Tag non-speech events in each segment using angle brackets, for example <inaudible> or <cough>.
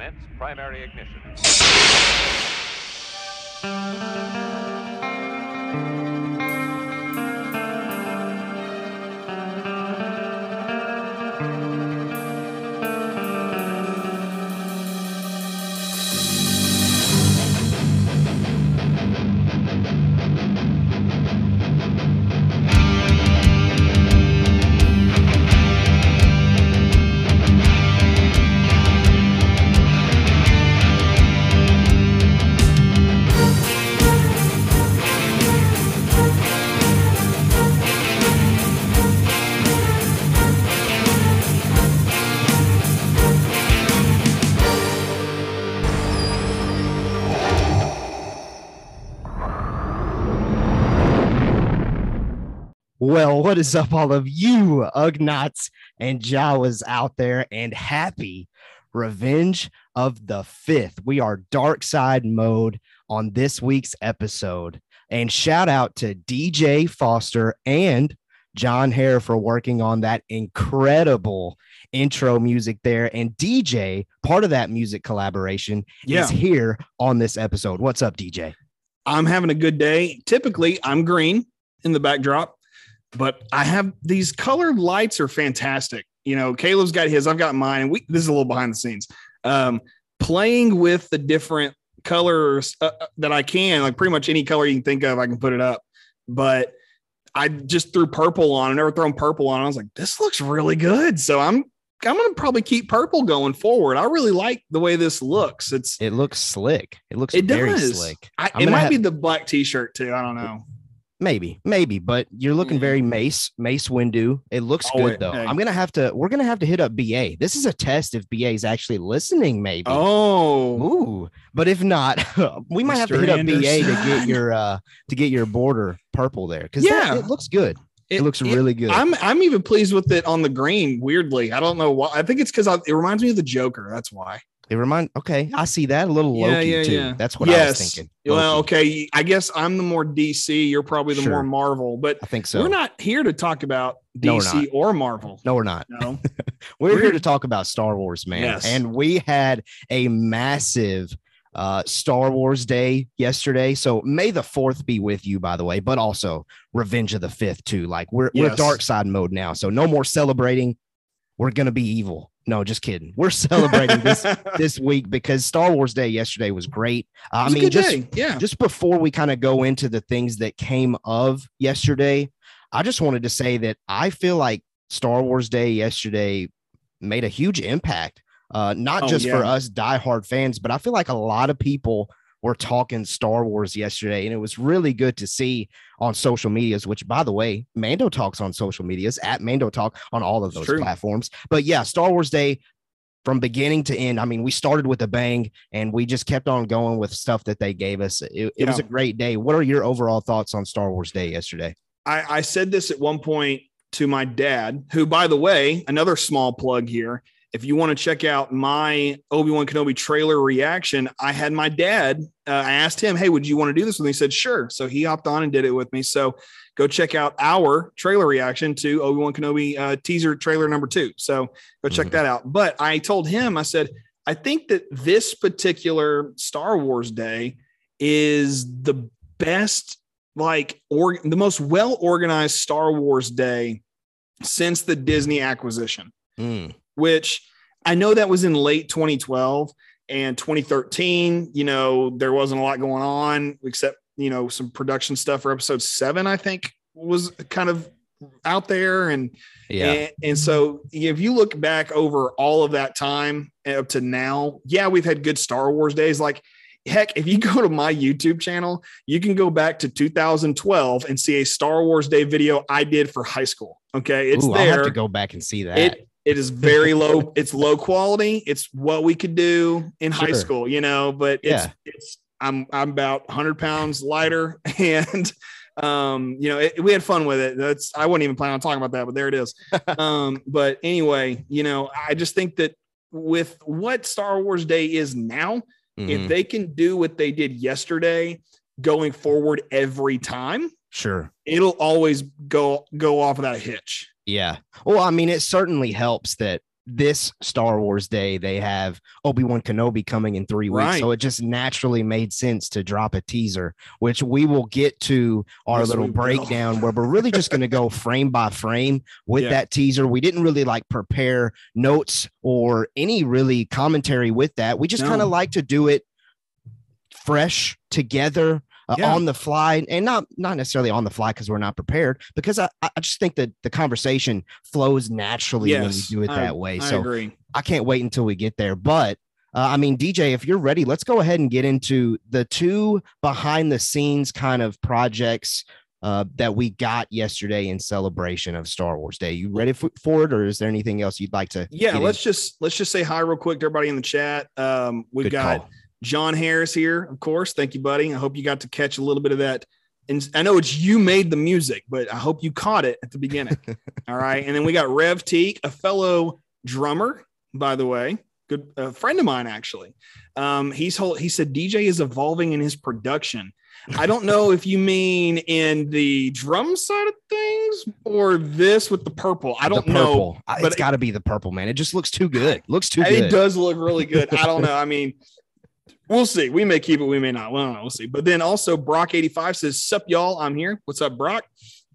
Commence primary ignition. What is up, all of you Ugnaughts and Jawas out there, and happy Revenge of the Fifth. We are dark side mode on this week's episode. And shout out to DJ Foster and John Hare for working on that incredible intro music there. And DJ, part of that music collaboration, Yeah. is here on this episode. What's up, DJ? I'm having a good day. Typically, I'm green in the backdrop, but I have these colored lights are fantastic. You know, Caleb's got his, I've got mine, and we this is a little behind the scenes. Um, playing with the different colors uh, uh, that I can, like pretty much any color you can think of, I can put it up. But I just threw purple on. I never thrown purple on. I was like, this looks really good. So I'm I'm gonna probably keep purple going forward. I really like the way this looks. It's It looks slick. It looks it very does. slick. I, it might have- be the black t-shirt too. I don't know. Maybe, maybe, but you're looking Yeah. very Mace Mace Windu. It looks Oh, good though. hey. I'm gonna have to. We're gonna have to hit up BA. This is a test if BA is actually listening. Maybe. Oh, Ooh, but if not, <laughs> we might have to Mr. hit up BA to get your uh to get your border purple there because Yeah. it looks good. It, looks really good. I'm I'm even pleased with it on the green. Weirdly, I don't know why. I think it's because it reminds me of the Joker. That's why. It remind. Okay, I see that a little Yeah, Loki yeah, too. yeah. That's what I was thinking. Well, okay. I guess I'm the more DC. You're probably the Sure. more Marvel. But I think so. we're not here to talk about DC not. or Marvel. No, we're not. No. We're, <laughs> We're- here to talk about Star Wars, man. Yes. And we had a massive uh Star Wars day yesterday. So may the fourth be with you, by the way, but also Revenge of the Fifth, too. Like we're we're dark side mode now. So no more celebrating. We're gonna be evil. No, just kidding. We're <laughs> celebrating this <laughs> this week because Star Wars Day yesterday was great. Uh, It I mean, just day. yeah. just before we kind of go into the things that came of yesterday, I just wanted to say that I feel like Star Wars Day yesterday made a huge impact. Uh, not Oh, just for yeah. us diehard fans, but I feel like a lot of people were talking Star Wars yesterday, and it was really good to see on social medias. Which, by the way, Mando talks on social medias at Mando Talk on all of those platforms. But yeah, Star Wars Day from beginning to end. I mean, we started with a bang and we just kept on going with stuff that they gave us. It, it was a great day. What are your overall thoughts on Star Wars Day yesterday? I, I said this at one point to my dad, who, by the way, another small plug here. If you want to check out my Obi Wan Kenobi trailer reaction, I had my dad. Uh, I asked him, "Hey, would you want to do this?" And? He said, "Sure." So he hopped on and did it with me. So go check out our trailer reaction to Obi Wan Kenobi uh, teaser trailer number two. So go check Mhm. that out. But I told him, I said, I think that this particular Star Wars Day is the best like or the most well organized Star Wars day since the Disney acquisition, Mm, which I know that was in late 2012 and 2013. You know, there wasn't a lot going on except, you know, some production stuff for episode seven, I think was kind of out there. And yeah. and, and so if you look back over all of that time up to now, yeah, we've had good Star Wars days. Like, heck, if you <laughs> go to my YouTube channel, you can go back to 2012 and see a Star Wars Day video I did for high school. Okay. It's Ooh, I'll there. have to go back and see that. It it is very low. <laughs> It's low quality. It's what we could do in high school, you know. But it's Yeah. it's I'm I'm about 100 pounds lighter, <laughs> and um, you know, it, we had fun with it. That's I wouldn't even plan on talking about that, but there it is. <laughs> um, but anyway, you know, I just think that with what Star Wars Day is now, Mhm, if they can do what they did yesterday, going forward every time, sure. it'll always go go off without a hitch. Yeah. Well, I mean, it certainly helps that this Star Wars day, they have Obi Wan Kenobi coming in three weeks. Right. So it just naturally made sense to drop a teaser, which we will get to our Yes, little breakdown where we're really just going to go frame by frame with Yeah. that teaser. We didn't really like prepare notes or any really commentary with that. We just No. kind of like to do it fresh together uh, Yeah. on the fly and not not necessarily on the fly because we're not prepared because I, I just think that the conversation flows naturally when we do it I- that way I so agree. I can't wait until we get there but uh, I mean, DJ, if you're ready, let's go ahead and get into the two behind the scenes kind of projects uh, that we got yesterday in celebration of Star Wars Day. You ready for, for it, or is there anything else you'd like to? Yeah, let's just let's just say hi real quick to everybody in the chat. Um, we've Good got call. John Harris here, of course. Thank you, buddy. I hope you got to catch a little bit of that. And I know it's you made the music, but I hope you caught it at the beginning. <laughs> All right. And then we got Rev Teak, a fellow drummer, by the way, good a friend of mine actually. Um, he's whole, he said DJ is evolving in his production. I don't know if you mean in the drum side of things or this with the purple. I don't know. purple. I- but it's got to be the purple, man. It just looks too good. Looks too it good. does look really good. I don't know. I mean, we'll see. We may keep it. We may not. We don't know. We'll see. But then also Brock eighty five says, "Sup, y'all? I'm here. What's up, Brock?"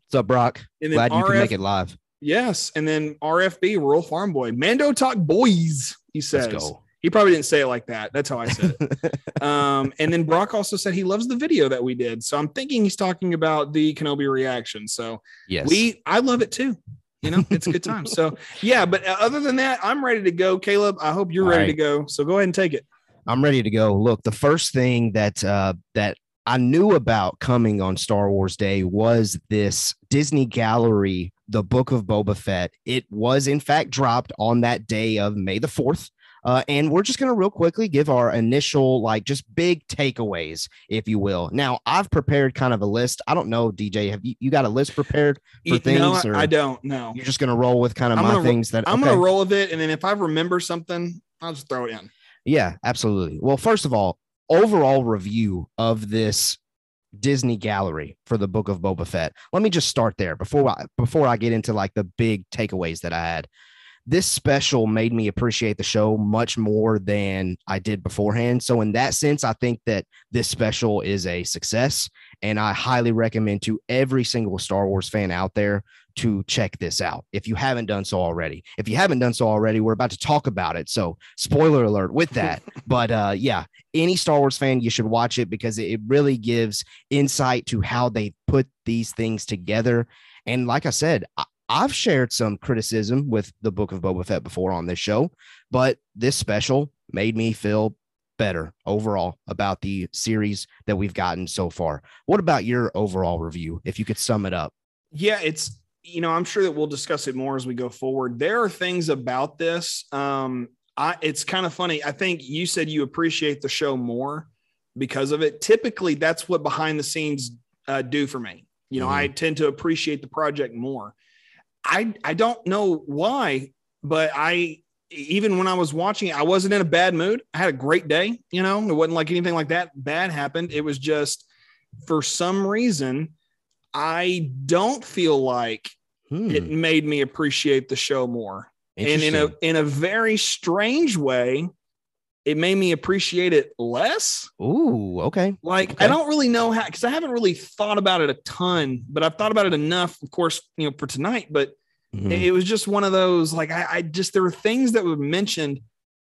What's up, Brock? And then Glad you can make it live. yes. And then RFB Rural Farm Boy Mando Talk Boys. He says he probably didn't say it like that. That's how I said it. <laughs> um, and then Brock also said he loves the video that we did. So I'm thinking he's talking about the Kenobi reaction. So yes. we I love it too. You know, it's a good time. So yeah, but uh, other than that, I'm ready to go. Caleb, I hope you're All ready right. to go. So go ahead and take it. I'm ready to go. Look, the first thing that uh, that I knew about coming on Star Wars Day was this Disney Gallery, the Book of Boba Fett. It was in fact dropped on that day of May the fourth. Uh, and we're just going to real quickly give our initial, like, just big takeaways, if you will. Now, I've prepared kind of a list. I don't know, DJ, have you, you got a list prepared? For things, no, I don't know. You're just going to roll with kind of I'm my gonna things that I'm okay. gonna roll with it, and then if I remember something, I'll just throw it in. Yeah, absolutely. Well, first of all, overall review of this Disney gallery for the Book of Boba Fett. Let me just start there before I before I get into like the big takeaways that I had. This special made me appreciate the show much more than I did beforehand. So in that sense, I think that this special is a success and I highly recommend to every single Star Wars fan out there to check this out if you haven't done so already. If you haven't done so already, we're about to talk about it. So, spoiler alert with <laughs> that. but uh, yeah, any Star Wars fan, you should watch it because it really gives insight to how they put these things together. And like I said, I, I've shared some criticism with the Book of Boba Fett before on this show, but this special made me feel better overall about the series that we've gotten so far. What about your overall review? If you could sum it up. Yeah, it's you know, I'm sure that we'll discuss it more as we go forward. There are things about this. Um, I it's kind of funny. I think you said you appreciate the show more because of it. Typically, that's what behind the scenes uh, do for me. You know, Mhm. I tend to appreciate the project more. I I don't know why, but I even when I was watching it, I wasn't in a bad mood. I had a great day. You know, it wasn't like anything like that bad happened. It was just for some reason, I don't feel like Hmm, it made me appreciate the show more. And in a in a very strange way, it made me appreciate it less. Ooh, okay. Like Okay. I don't really know how because I haven't really thought about it a ton, but I've thought about it enough, of course, you know, for tonight. But Mhm. it was just one of those like I, I just there were things that were mentioned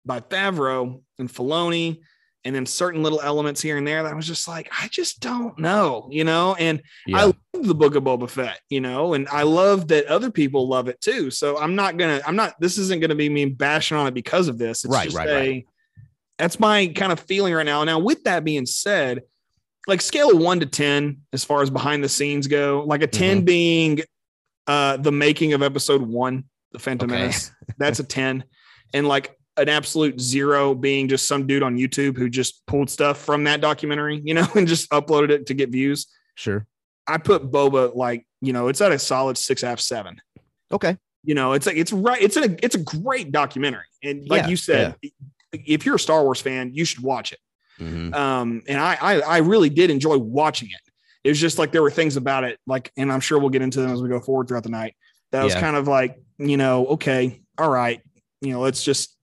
by Favreau and Filoni, and then certain little elements here and there that I was just like, I just don't know, you know. And Yeah. I love the book of Boba Fett, you know, and I love that other people love it too. So I'm not gonna, I'm not, this isn't gonna be me bashing on it because of this. It's Right, just right, a, right. that's my kind of feeling right now. Now, with that being said, like scale of one to 10, as far as behind the scenes go, like a 10 Mm-hmm. being uh the making of episode one, the Phantom Okay. Menace, that's a <laughs> 10. And like an absolute zero being just some dude on YouTube who just pulled stuff from that documentary, you know, <laughs> and just uploaded it to get views. sure. I put Boba like, you know, it's at a solid six half seven. Okay. You know, it's like it's right. It's a it's a great documentary. And like Yeah, you said, if you're a Star Wars fan, you should watch it. Mhm. Um, and I, I I really did enjoy watching it. It was just like there were things about it, like, and I'm sure we'll get into them as we go forward throughout the night. That was kind of like, you know, okay, all right, you know, let's just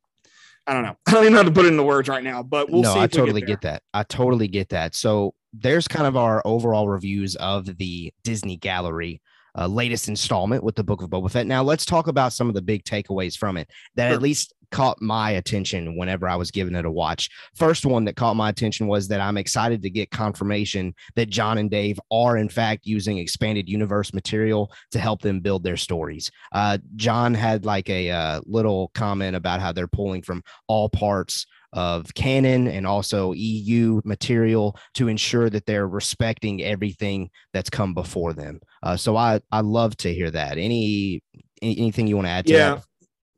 I don't know. <laughs> I don't even know how to put it into words right now, but we'll see. no, see. I totally get, get, that. I totally get that. So there's kind of our overall reviews of the Disney Gallery. Uh, latest installment with the Book of Boba Fett. Now let's talk about some of the big takeaways from it that Sure. at least caught my attention whenever I was giving it a watch. First one that caught my attention was that I'm excited to get confirmation that John and Dave are in fact using expanded universe material to help them build their stories. Uh, Jon had like a uh, little comment about how they're pulling from all parts of canon and also EU material to ensure that they're respecting everything that's come before them. Uh, so I I love to hear that. Any any- anything you want to add to Yeah. that?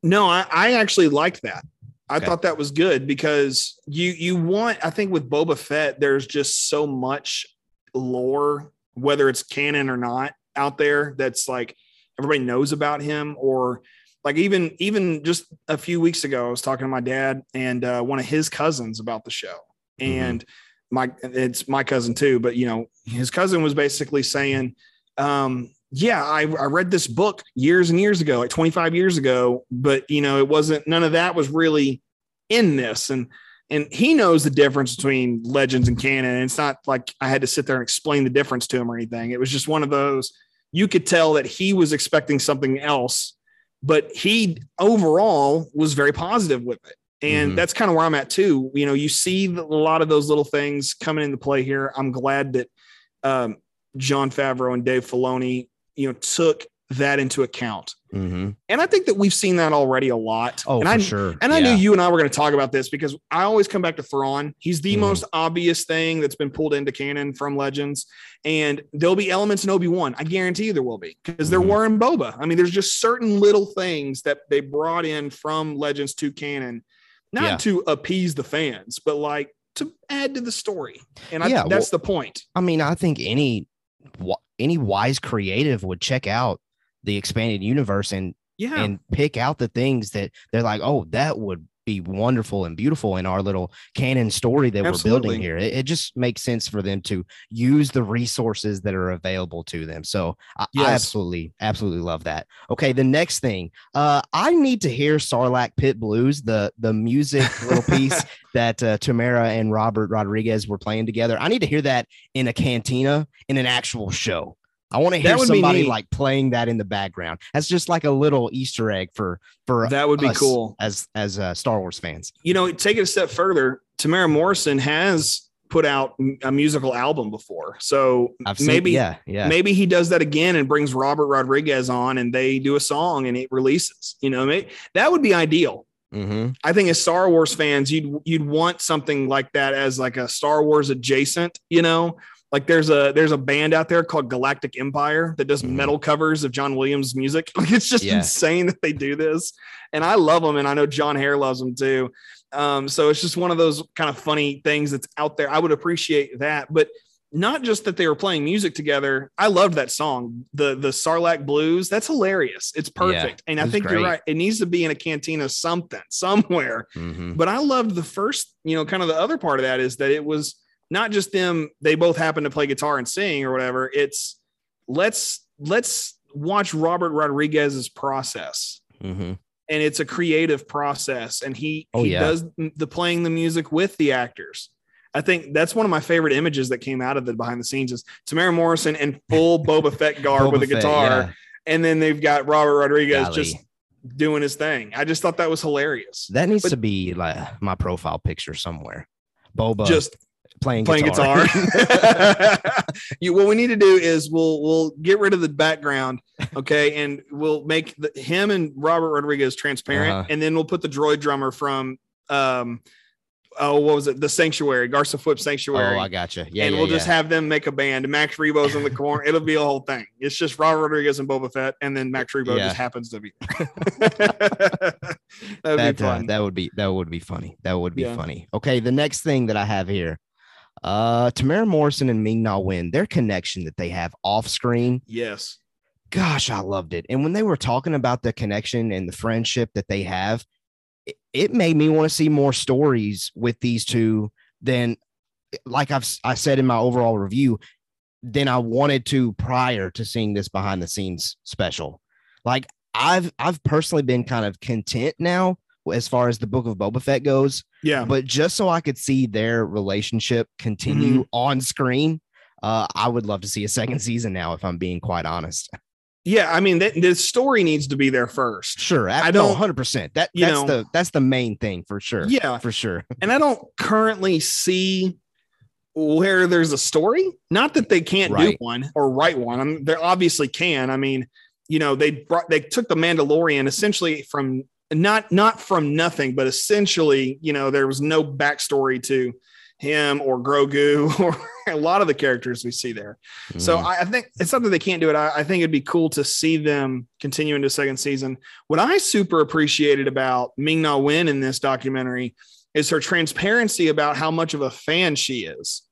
No, I, I actually liked that. I Okay. thought that was good because you you want I think with Boba Fett there's just so much lore whether it's canon or not out there that's like everybody knows about him or like even even just a few weeks ago I was talking to my dad and uh, one of his cousins about the show Mhm. and my it's my cousin too but you know his cousin was basically saying um yeah I, I read this book years and years ago like 25 years ago but you know it wasn't none of that was really in this. And and he knows the difference between legends and canon. And it's not like i had to sit there and explain the difference to him or anything. It was just one of those you could tell that he was expecting something else but he overall was very positive with it. And Mhm. that's kind of where i'm at too. You know you see a lot of those little things coming into play here. I'm glad that um, jon favreau and dave filoni you know took that into account Mhm. and i think that we've seen that already a lot Oh, and for I, sure. and I Yeah. knew you and I were going to talk about this because I always come back to Thrawn. He's the Mhm. most obvious thing that's been pulled into canon from Legends. And there'll be elements in Obi Wan. I guarantee you there will be because there Mhm. were in Boba. I mean, there's just certain little things that they brought in from Legends to canon, not Yeah. to appease the fans, but like to add to the story. And I, Yeah, that's the point. I mean, I think any any wise creative would check out the expanded universe and Yeah. and pick out the things that they're like, oh, that would be wonderful and beautiful in our little canon story that we're building here. It, it just makes sense for them to use the resources that are available to them. So I, I absolutely, absolutely love that. Okay, the next thing, uh, I need to hear Sarlacc Pit Blues, the the music <laughs> little piece that uh, Temuera and Robert Rodriguez were playing together. I need to hear that in a cantina in an actual show. I want to hear That would be somebody like playing that in the background. That's just like a little Easter egg for for that would be cool. as as uh, Star Wars fans. you know, take it a step further. Temuera Morrison has put out a musical album before. So I've seen, maybe yeah, yeah, maybe he does that again and brings Robert Rodriguez on and they do a song and it releases. You know, maybe, that would be ideal. Mhm. I think as Star Wars fans, you'd you'd want something like that as like a Star Wars adjacent, you know. Like there's a there's a band out there called Galactic Empire that does Mhm. metal covers of John Williams music. <laughs> Like it's just Yeah. insane that they do this. And I love them and I know John Hare loves them too. Um, so it's just one of those kind of funny things that's out there. I would appreciate that, but not just that they were playing music together. I loved that song, the the Sarlacc Blues. That's hilarious. It's perfect, and I think great. you're right. It needs to be in a cantina, something, <laughs> somewhere. Mhm. But I loved the first, you know, kind of the other part of that is that it was not just them. They both happen to play guitar and sing or whatever. It's let's let's watch Robert Rodriguez's process Mhm. and it's a creative process and he Oh, he yeah. does the playing the music with the actors i think that's one of my favorite images that came out of the behind the scenes is temuera morrison in full <laughs> boba fett garb with a Boba guitar yeah. and then they've got robert rodriguez Golly. just doing his thing i just thought that was hilarious That needs But- to be like my profile picture somewhere. Boba just playing playing guitar. guitar. <laughs> <laughs> you, what we need to do is we'll we'll get rid of the background, okay, and we'll make the, him and Robert Rodriguez transparent, Uh-huh. and then we'll put the droid drummer from um oh what was it the Sanctuary Garsa Fwip Sanctuary. oh, I gotcha. Yeah, and yeah, we'll yeah. just have them make a band. And Max Rebo's in the corner. It'll be a whole thing. It's just Robert Rodriguez and Boba Fett, and then Max Rebo Yeah. just happens to be. <laughs> That, be uh, that would be that would be funny. That would be funny. Okay, the next thing that I have here, uh, Temuera Morrison and Ming Na Wen, their connection that they have off screen. yes. Gosh, I loved it. And when they were talking about the connection and the friendship that they have, it, it made me want to see more stories with these two than, like I've I said in my overall review, than I wanted to prior to seeing this behind the scenes special. Like I've I've personally been kind of content now as far as the book of Boba Fett goes. Yeah. But just so I could see their relationship continue on screen, uh, I would love to see a second season now, if I'm being quite honest. Yeah. I mean, that, the story needs to be there first. Sure. I, don't- 100%. That, you that's know- the that's the main thing for sure. Yeah. For sure. And I don't currently see where there's a story. Not that they can't do one or write one. I mean, they obviously can. I mean, you know, they brought they took the Mandalorian essentially from not not from nothing, but essentially, you know, there was no backstory to him or Grogu <laughs> or a lot of the characters we see there. So Mhm. I, I think it's something they can't do it. I, I think it'd be cool to see them continue into second season. What I super appreciated about Ming Na Wen in this documentary is her transparency about how much of a fan she is.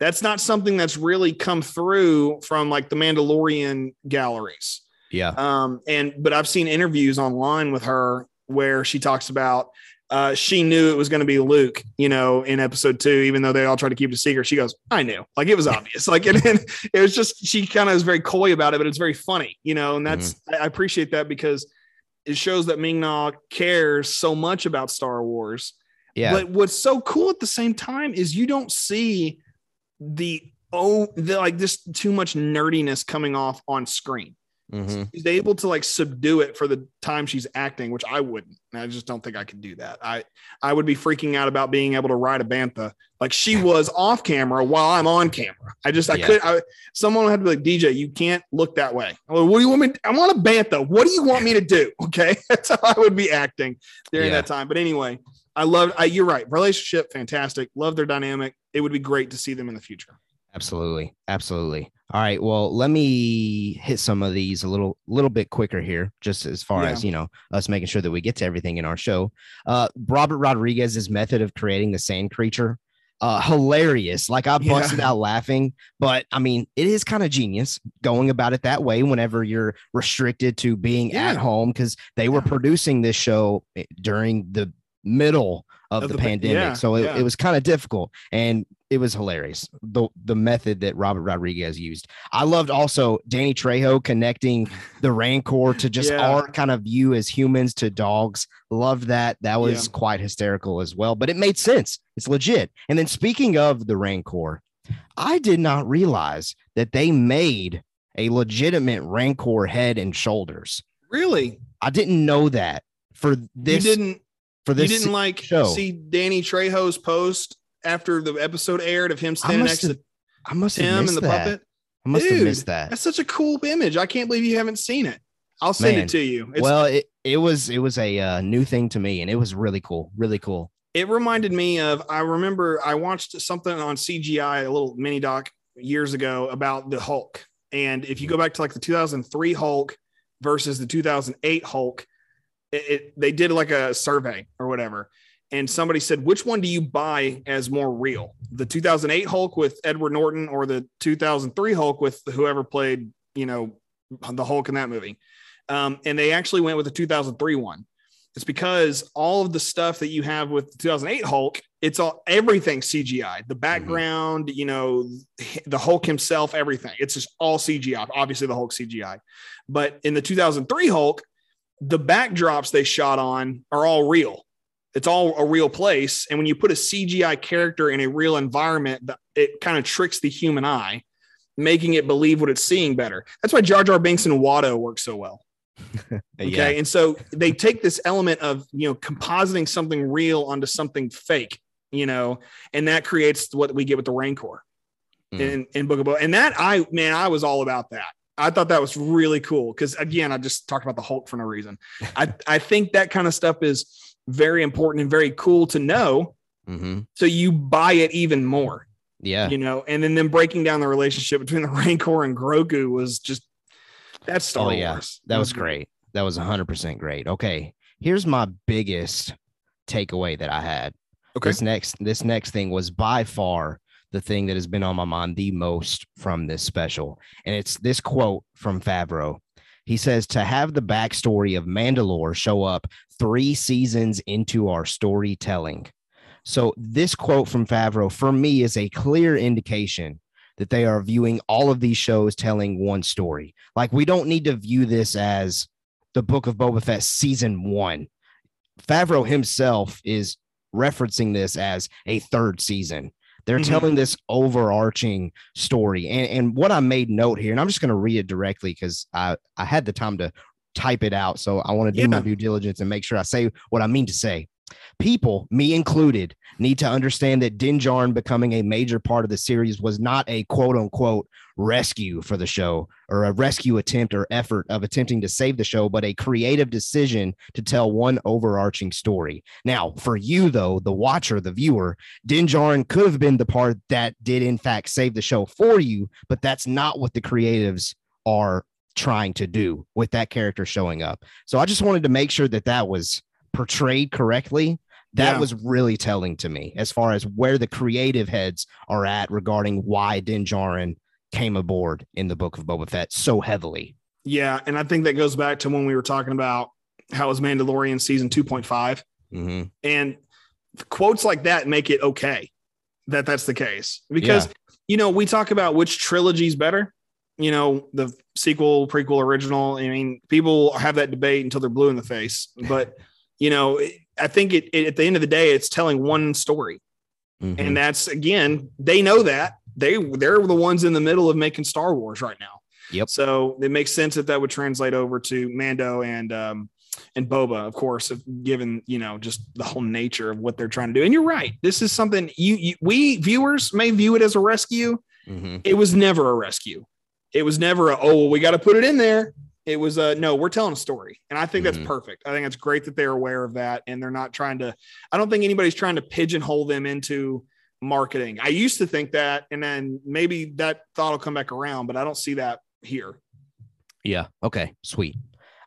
That's not something that's really come through from like the Mandalorian galleries. yeah. Um, and but I've seen interviews online with her where she talks about uh, she knew it was going to be Luke, you know, in episode two, even though they all tried to keep it a secret. She goes, I knew, like it was obvious. <laughs> like it, it was just, she kind of is very coy about it, but it's very funny, you know, and that's, I I appreciate that because it shows that Ming Na cares so much about Star Wars. Yeah. But what's so cool at the same time is you don't see the, oh, the, like this too much nerdiness coming off on screen Mhm. she's able to like subdue it for the time she's acting, which I wouldn't. I just don't think I could do that. I I would be freaking out about being able to ride a bantha like she was off camera while I'm on camera. I just I Yeah. could. I, someone had to be like DJ, you can't look that way. Well, what do you want me? I want a bantha. What do you want me to do? <laughs> Okay, <laughs> that's how I would be acting during Yeah. that time. But anyway, I love. I, you're right. Relationship, fantastic. Love their dynamic. It would be great to see them in the future. Absolutely. Absolutely. All right. Well, let me hit some of these a little little bit quicker here, just as far Yeah. as you know, us making sure that we get to everything in our show. Uh Robert Rodriguez's method of creating the sand creature. Uh hilarious. Like I Yeah. busted out laughing, but I mean it is kind of genius going about it that way whenever you're restricted to being at home because they were Yeah. producing this show eh, during the middle of, Of the, the pa- pandemic. yeah, so it, yeah. it was kind of difficult and it was hilarious. The the method that Robert Rodriguez used. I loved also Danny Trejo connecting <laughs> the Rancor to just Yeah. our kind of view as humans to dogs. Loved that. That was Yeah. quite hysterical as well, but it made sense. It's legit. And then speaking of the Rancor, I did not realize that they made a legitimate Rancor head and shoulders. Really, I didn't know that for this you didn't for this you didn't like show. see Danny Trejo's post after the episode aired of him standing next to have I must have missed and the that. puppet. I must have Dude, missed that. That's such a cool image. I can't believe you haven't seen it. I'll send Man. it to you. It's, well, it, it was it was a uh, new thing to me, and it was really cool, really cool. it reminded me of I remember I watched something on CGI, a little mini doc years ago about the Hulk. And if you go back to like the 2003 Hulk versus the 2008 Hulk, it, it they did like a survey or whatever. And somebody said, which one do you buy as more real? The 2008 Hulk with Edward Norton or the 2003 Hulk with whoever played, you know, the Hulk in that movie? Um, and they actually went with the 2003 one. It's because all of the stuff that you have with the 2008 Hulk, it's all everything CGI. The background, you know, the Hulk himself, everything. It's just all CGI. Obviously, the Hulk CGI. But in the 2003 Hulk, the backdrops they shot on are all real. It's all a real place. And when you put a CGI character in a real environment, it kind of tricks the human eye, making it believe what it's seeing better. That's why Jar Jar Binks and Watto work so well. <laughs> Okay. Yeah, And so they take this element of, you know, compositing something real onto something fake, you know, and that creates what we get with the Rancor Mm. in, in Book of Boba. And that I, man, I was all about that. I thought that was really cool. Cause again, I just talked about the Hulk for no reason. I, I think that kind of stuff is very important and very cool to know. Mhm. So you buy it even more, yeah. you know, and then them breaking down the relationship between the <laughs> Rancor and Grogu was just, that's Star Oh, yeah. Wars. That was great. That was 100% great. Okay. Here's my biggest takeaway that I had. Okay. This next this next thing was by far the thing that has been on my mind the most from this special. And it's this quote from Favreau. He says to have the backstory of Mandalore show up 3 seasons into our storytelling. So this quote from Favreau for me is a clear indication that they are viewing all of these shows telling one story. Like we don't need to view this as the Book of Boba Fett season one. Favreau himself is referencing this as a third season. They're Mhm. telling this overarching story. And, and what I made note here, and I'm just going to read it directly because I, I had the time to type it out. So I want to do my due diligence and make sure I say what I mean to say. People, me included, need to understand that Din Djarin becoming a major part of the series was not a quote unquote rescue for the show or a rescue attempt or effort of attempting to save the show, but a creative decision to tell one overarching story. Now, for you, though, the watcher, the viewer, Din Djarin could have been the part that did, in fact, save the show for you, but that's not what the creatives are trying to do with that character showing up. So I just wanted to make sure that that was portrayed correctly. That Yeah. was really telling to me as far as where the creative heads are at regarding why Din Djarin came aboard in the book of Boba Fett so heavily. Yeah, and I think that goes back to when we were talking about how it was Mandalorian season 2.5 Mhm. and quotes like that make it okay that that's the case because you know we talk about which trilogy is better you know the sequel prequel original i mean people have that debate until they're blue in the face but <laughs> you know i think it, it- at the end of the day it's telling one story. Mhm. and that's again they know that. They they're the ones in the middle of making star wars right now. Yep. so it makes sense that that would translate over to mando and um and boba of course given you know just the whole nature of what they're trying to do. And you're right. This is something you, you we viewers may view it as a rescue. Mhm. it was never a rescue. It was never a oh well, we got to put it in there it was a no we're telling a story and i think Mhm. that's perfect i think it's great that they're aware of that and they're not trying to i don't think anybody's trying to pigeonhole them into marketing i used to think that and then maybe that thought will come back around but i don't see that here Yeah. Okay. Sweet.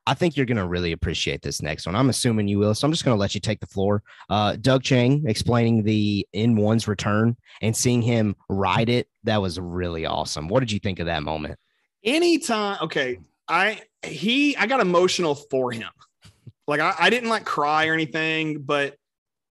I think you're going to really appreciate this next one. I'm assuming you will. So I'm just going to let you take the floor. Uh, Doug Chiang explaining the N-1's return and seeing him ride it. That was really awesome. What did you think of that moment? anytime okay i he i got emotional for him like I, I didn't like cry or anything but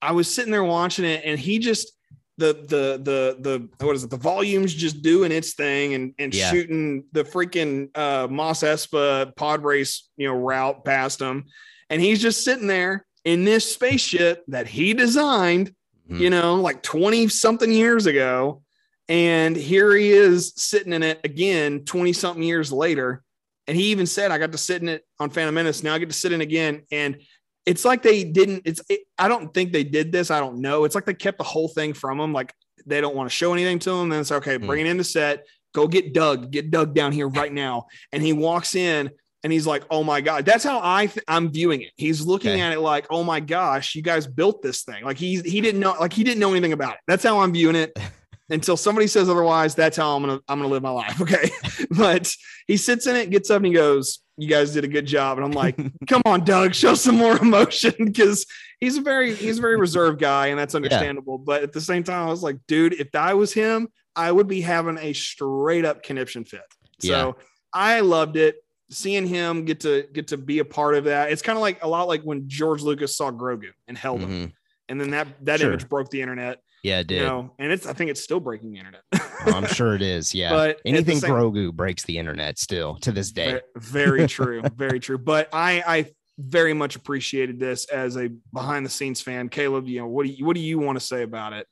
i was sitting there watching it and he just the the the the what is it the volume's just doing its thing and and Yeah. shooting the freaking uh Mos Espa pod race you know route past him and he's just sitting there in this spaceship that he designed Mhm. you know, like 20 something years ago. And here he is sitting in it again 20 something years later. And he even said, I got to sit in it on Phantom Menace. Now I get to sit in again. And it's like they didn't, it's, it, I don't think they did this. I don't know. It's like they kept the whole thing from him. Like they don't want to show anything to him. Then it's okay, Hmm. bring it in the set, go get Doug, get Doug down here right now. And he walks in and he's like, "Oh my god!" That's how I th- I'm viewing it. He's looking Okay. at it like, "Oh my gosh, you guys built this thing." Like he he didn't know like he didn't know anything about it. That's how I'm viewing it. <laughs> Until somebody says otherwise, that's how I'm gonna I'm gonna live my life. <laughs> Okay, but he sits in it, gets up, and he goes, "You guys did a good job." And I'm like, <laughs> "Come on, Doug, show some more emotion," <laughs> because he's a very he's a very reserved guy, and that's understandable. But at the same time, I was like, "Dude, if I was him, I would be having a straight up conniption fit." So I loved it seeing him get to get to be a part of that. It's kind of like a lot like when George Lucas saw Grogu and held him, Mhm. and then that that Sure. image broke the internet. Yeah, it did. You know, and it's I think it's still breaking the internet. Oh, I'm sure it is. <laughs> Yeah. But Anything same- Grogu breaks the internet still to this day. Ve- Very <laughs> true, very true. But I I very much appreciated this as a behind the scenes fan. Caleb, you know what do you what do you want to say about it?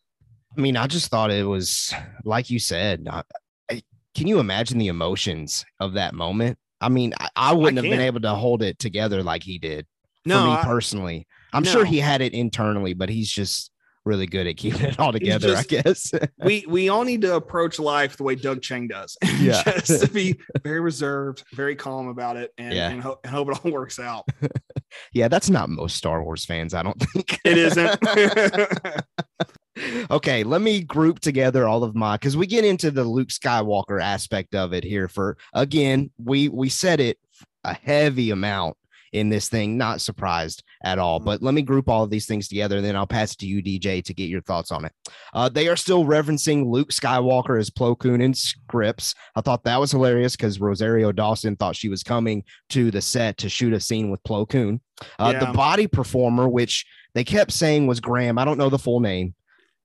I mean, I just thought it was like you said. I, I- can you imagine the emotions of that moment? I mean, I, I wouldn't have been able to hold it together like he did. No, for me personally, I'm sure he had it internally, but he's just really good at keeping <laughs> it all together. just- I guess. we <laughs> we all need to approach life the way Doug Chiang does. <laughs> Yeah. just to be very reserved, very calm about it, and, Yeah. and, ho- and hope it all works out. yeah, that's not most Star Wars fans. I don't think It isn't. okay, let me group together all of my because we get into the Luke Skywalker aspect of it here. For again, we we said it a heavy amount in this thing. Not surprised at all. But let me group all of these things together, and then I'll pass it to you, DJ, to get your thoughts on it. Uh, they are still referencing Luke Skywalker as Plo Koon in scripts. I thought that was hilarious because Rosario Dawson thought she was coming to the set to shoot a scene with Plo Koon. Uh, Yeah. The body performer, which they kept saying was Graham, I don't know the full name,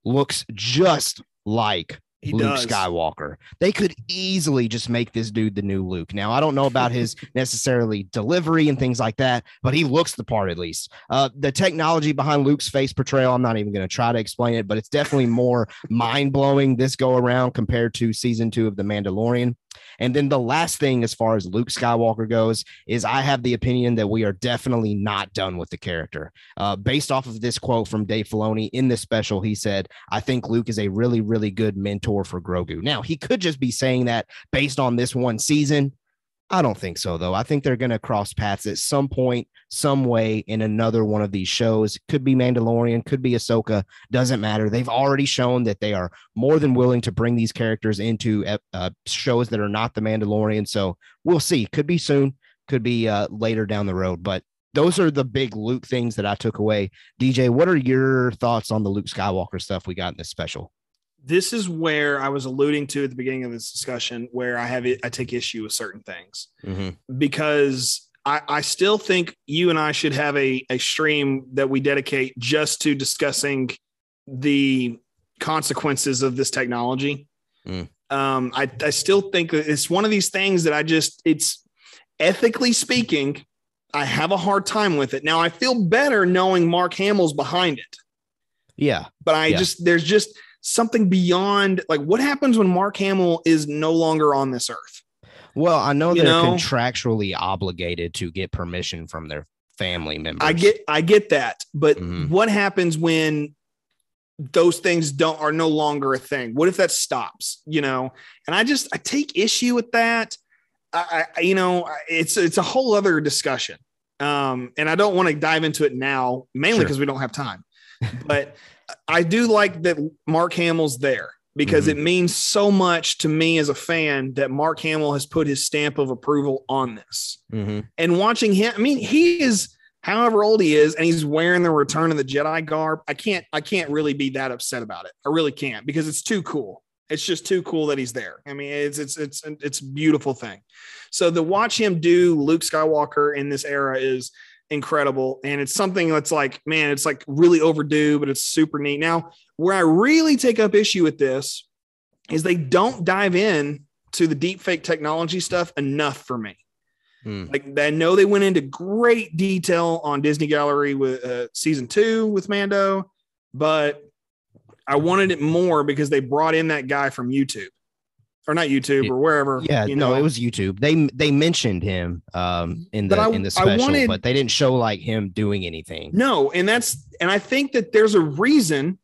looks just like He Luke does. Skywalker. They could easily just make this dude the new Luke. Now, I don't know about his <laughs> necessarily delivery and things like that, but he looks the part at least. Uh, the technology behind Luke's face portrayal, I'm not even going to try to explain it, but it's definitely more <laughs> mind blowing this go around compared to season two of The Mandalorian. And then the last thing, as far as Luke Skywalker goes, is I have the opinion that we are definitely not done with the character. Uh, based off of this quote from Dave Filoni in this special, he said, I think Luke is a really, really good mentor for Grogu. Now, he could just be saying that based on this one season. I don't think so, though. I think they're going to cross paths at some point, some way in another one of these shows. Could be Mandalorian, could be Ahsoka, doesn't matter. They've already shown that they are more than willing to bring these characters into uh, shows that are not the Mandalorian. So we'll see. Could be soon, could be uh, later down the road. But those are the big Luke things that I took away. DJ, what are your thoughts on the Luke Skywalker stuff we got in this special? This is where I was alluding to at the beginning of this discussion, where I have I take issue with certain things mm-hmm. because I, I, still think you and I should have a, a stream that we dedicate just to discussing the consequences of this technology. Mm. Um, I, I still think it's one of these things that I just, it's ethically speaking, I have a hard time with it. Now I feel better knowing Mark Hamill's behind it. Yeah. But I Yeah. just, there's just, something beyond like what happens when Mark Hamill is no longer on this earth? Well, I know You they're know? contractually obligated to get permission from their family members. I get I get that, but Mhm. what happens when those things don't are no longer a thing? What if that stops? You know, and I just I take issue with that. I, I you know it's it's a whole other discussion, um, and I don't want to dive into it now, mainly Sure. because we don't have time. But I do like that Mark Hamill's there because Mhm. it means so much to me as a fan that Mark Hamill has put his stamp of approval on this. Mhm. and watching him i mean he is however old he is and he's wearing the return of the jedi garb i can't i can't really be that upset about it. I really can't because it's too cool. It's just too cool that he's there. I mean it's it's it's it's a beautiful thing. So to watch him do luke skywalker in this era is incredible. And it's something that's like man it's like really overdue but it's super neat. Now where i really take up issue with this is they don't dive in to the deep fake technology stuff enough for me. Mm. like I know they went into great detail on Disney Gallery with uh, season two with Mando, but I wanted it more because they brought in that guy from YouTube or not YouTube or wherever. Yeah, you no, know. it was YouTube. They they mentioned him um in the I- in the special, wanted- but they didn't show like him doing anything. no, and that's and I think that there's a reason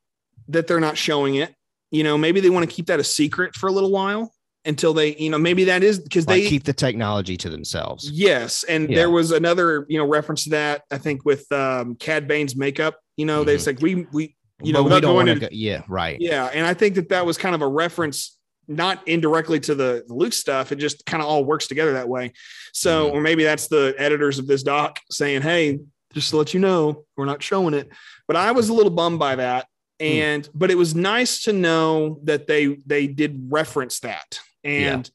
that they're not showing it. You know, maybe they want to keep that a secret for a little while until they, you know, maybe that is because Like they keep the technology to themselves. Yes, and Yeah. there was another, you know, reference to that. I think with um, Cad Bane's makeup. You know, they Mhm. said we we you know we don't want to go, yeah, right. yeah, and I think that that was kind of a reference, not indirectly to the Luke stuff. It just kind of all works together that way. So, Mhm. or maybe that's the editors of this doc saying, "Hey, just to let you know, we're not showing it." But I was a little bummed by that, Hmm. and but it was nice to know that they they did reference that, and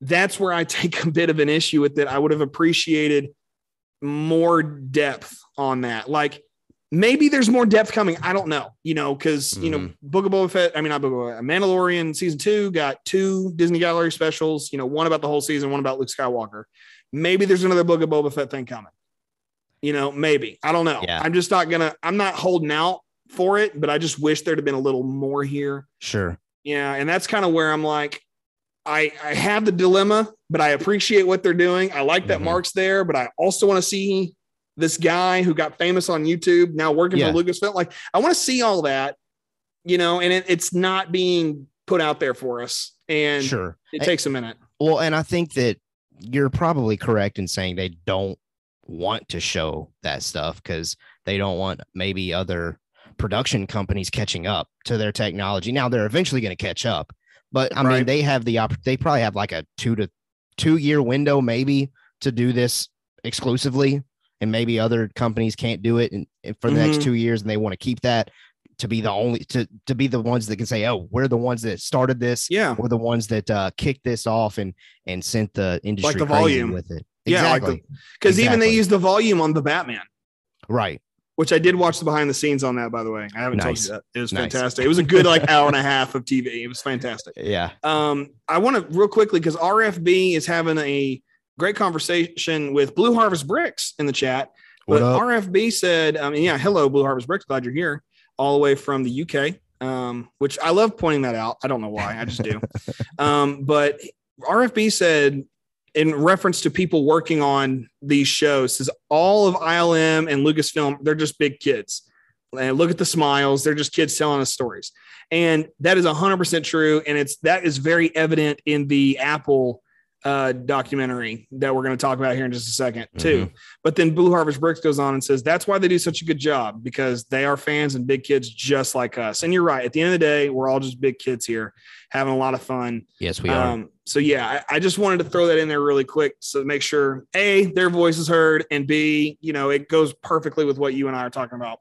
that's where I <laughs> take a bit of an issue with it. I would have appreciated more depth on that, like maybe there's more depth coming. I don't know, you know, because you know, Mhm. Book of Boba Fett. I mean, not Book of Boba, Mandalorian season two got two Disney Gallery specials. You know, one about the whole season, one about Luke Skywalker. Maybe there's another Book of Boba Fett thing coming. You know, maybe I don't know. Yeah. I'm just not gonna. I'm not holding out for it, but I just wish there'd have been a little more here. Sure. Yeah, and that's kind of where I'm like, I I have the dilemma, but I appreciate what they're doing. I like that Mhm. Mark's there, but I also want to see this guy who got famous on YouTube now working Yeah. for Lucasfilm. Like, I want to see all that, you know, and it, it's not being put out there for us, and Sure. it And- takes a minute. Well, and I think that you're probably correct in saying they don't want to show that stuff because they don't want maybe other production companies catching up to their technology. Now they're eventually going to catch up, but I mean they have the opp- they probably have like a two to two year window maybe to do this exclusively, and maybe other companies can't do it in, in- for the next Mhm. two years, and they want to keep that to be the only to to be the ones that can say, oh, we're the ones that started this Yeah, we're the ones that uh, kicked this off and and sent the industry like the volume. with it. Yeah, like the- Exactly. because even they use the volume on the Batman. right. which I did watch the behind the scenes on that, by the way. I haven't told Nice. you that. It was Nice. fantastic. It was a good like <laughs> hour and a half of TV. It was fantastic. Yeah. Um, I want to real quickly because RFB is having a great conversation with Blue Harvest Bricks in the chat. What But? RFB said, I mean, yeah, hello, Blue Harvest Bricks. Glad you're here, all the way from the UK. Um, which I love pointing that out. I don't know why, I just do. <laughs> um, but RFB said, in reference to people working on these shows, says all of ILM and Lucasfilm, they're just big kids. And look at the smiles; they're just kids telling us stories, and that is hundred percent true. And it's that is very evident in the Apple uh, documentary that we're going to talk about here in just a second, too. But then Blue Harvest Bricks goes on and says that's why they do such a good job because they are fans and big kids just like us. And you're right. At the end of the day, we're all just big kids here having a lot of fun. Yes, we are. Um, so yeah, I, I just wanted to throw that in there really quick so make sure a their voice is heard and b you know it goes perfectly with what you and I are talking about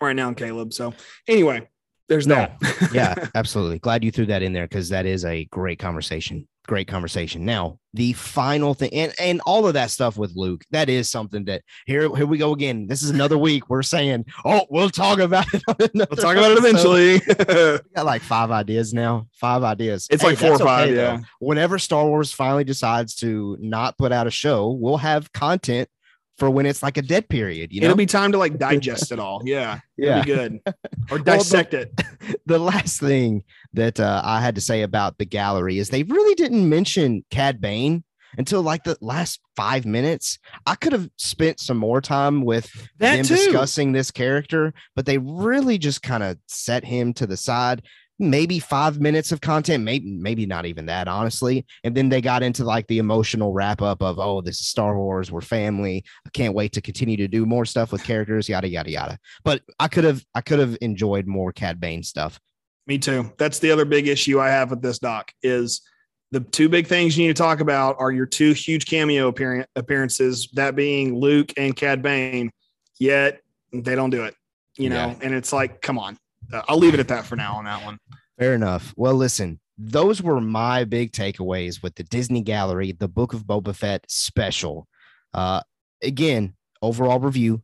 right now, Caleb. So anyway, there's No. that. <laughs> yeah, absolutely. Glad you threw that in there because that is a great conversation. Great conversation. Now, the final thing, and, and all of that stuff with Luke, that is something that here, here we go again. This is another <laughs> week. We're saying, oh, we'll talk about it. we'll talk about it eventually. <laughs> We <laughs> got like five ideas now. Five ideas. It's like four or five, though. yeah. Whenever Star Wars finally decides to not put out a show, we'll have content for when it's like a dead period. You know, It'll be time to like digest it all. Yeah, it'll yeah. be good or dissect it. <laughs> the last thing that uh, I had to say about the gallery is they really didn't mention Cad Bane until like the last five minutes. I could have spent some more time with That them too. discussing this character, but they really just kind of set him to the side. Maybe five minutes of content, maybe maybe not even that, honestly. And then they got into like the emotional wrap up of, oh, this is Star Wars, we're family. I can't wait to continue to do more stuff with characters, yada yada yada. But I could have I could have enjoyed more Cad Bane stuff. Me too. That's the other big issue I have with this doc is the two big things you need to talk about are your two huge cameo appearance, appearances, that being Luke and Cad Bane. Yet they don't do it, you know. Yeah. And it's like, come on. Uh, I'll leave it at that for now on that one. Fair enough. Well, listen, those were my big takeaways with the Disney Gallery, the Book of Boba Fett special. Uh, again, overall review,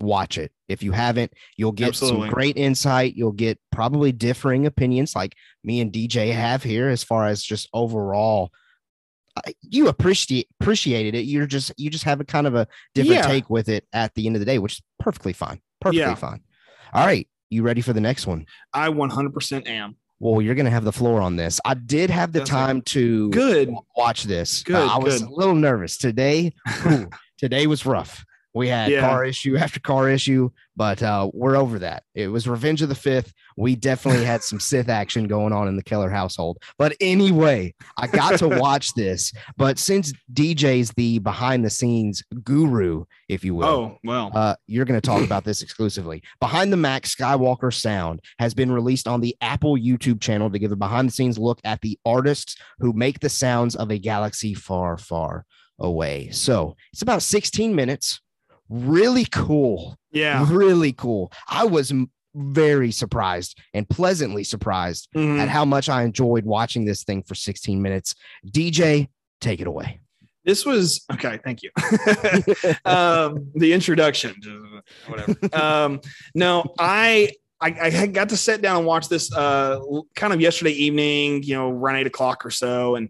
watch it. If you haven't, you'll get Absolutely. some great insight. You'll get probably differing opinions like me and DJ have here as far as just overall. uh, You appreciate appreciated it. You're just you just have a kind of a different Yeah. take with it at the end of the day, which is perfectly fine. Perfectly Yeah. fine. All right, you ready for the next one? I 100% am. Well, you're going to have the floor on this. I did have the That's time to Good. watch this. Good, Uh, I was good. a little nervous today. <laughs> ooh, today was rough. We had Yeah. car issue after car issue, but uh, we're over that. It was Revenge of the Fifth. We definitely had some <laughs> Sith action going on in the Keller household. But anyway, I got to <laughs> watch this. But since DJ's the behind the scenes guru, if you will, Oh, well. uh, you're going to talk about this exclusively. Behind the Mac Skywalker Sound has been released on the Apple YouTube channel to give a behind the scenes look at the artists who make the sounds of a galaxy far, far away. So it's about 16 minutes. Really cool. yeah. Really cool. I was very surprised and pleasantly surprised Mhm. at how much I enjoyed watching this thing for 16 minutes. DJ, take it away. This was okay. Thank you. <laughs> um, the introduction, <laughs> whatever. Um, no, I, I I got to sit down and watch this uh, kind of yesterday evening. You know, around eight o'clock or so, and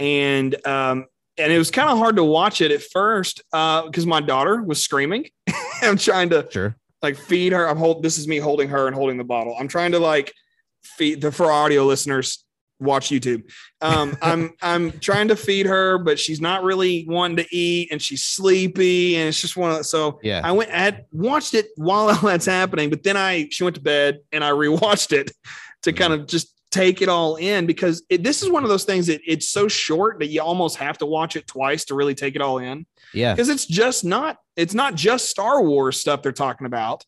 and um, and it was kind of hard to watch it at first because my daughter was screaming. <laughs> I'm trying to Sure. like feed her. I'm hold. This is me holding her and holding the bottle. I'm trying to like feed the for audio listeners watch YouTube. Um, <laughs> I'm I'm trying to feed her, but she's not really wanting to eat, and she's sleepy, and it's just one of so. Yeah. I went I watched it while <laughs> all that's happening, but then I she went to bed and I rewatched it to kind of just take it all in because it, this is one of those things that it's so short that you almost have to watch it twice to really take it all in Yeah. because it's just not it's not just Star Wars stuff they're talking about.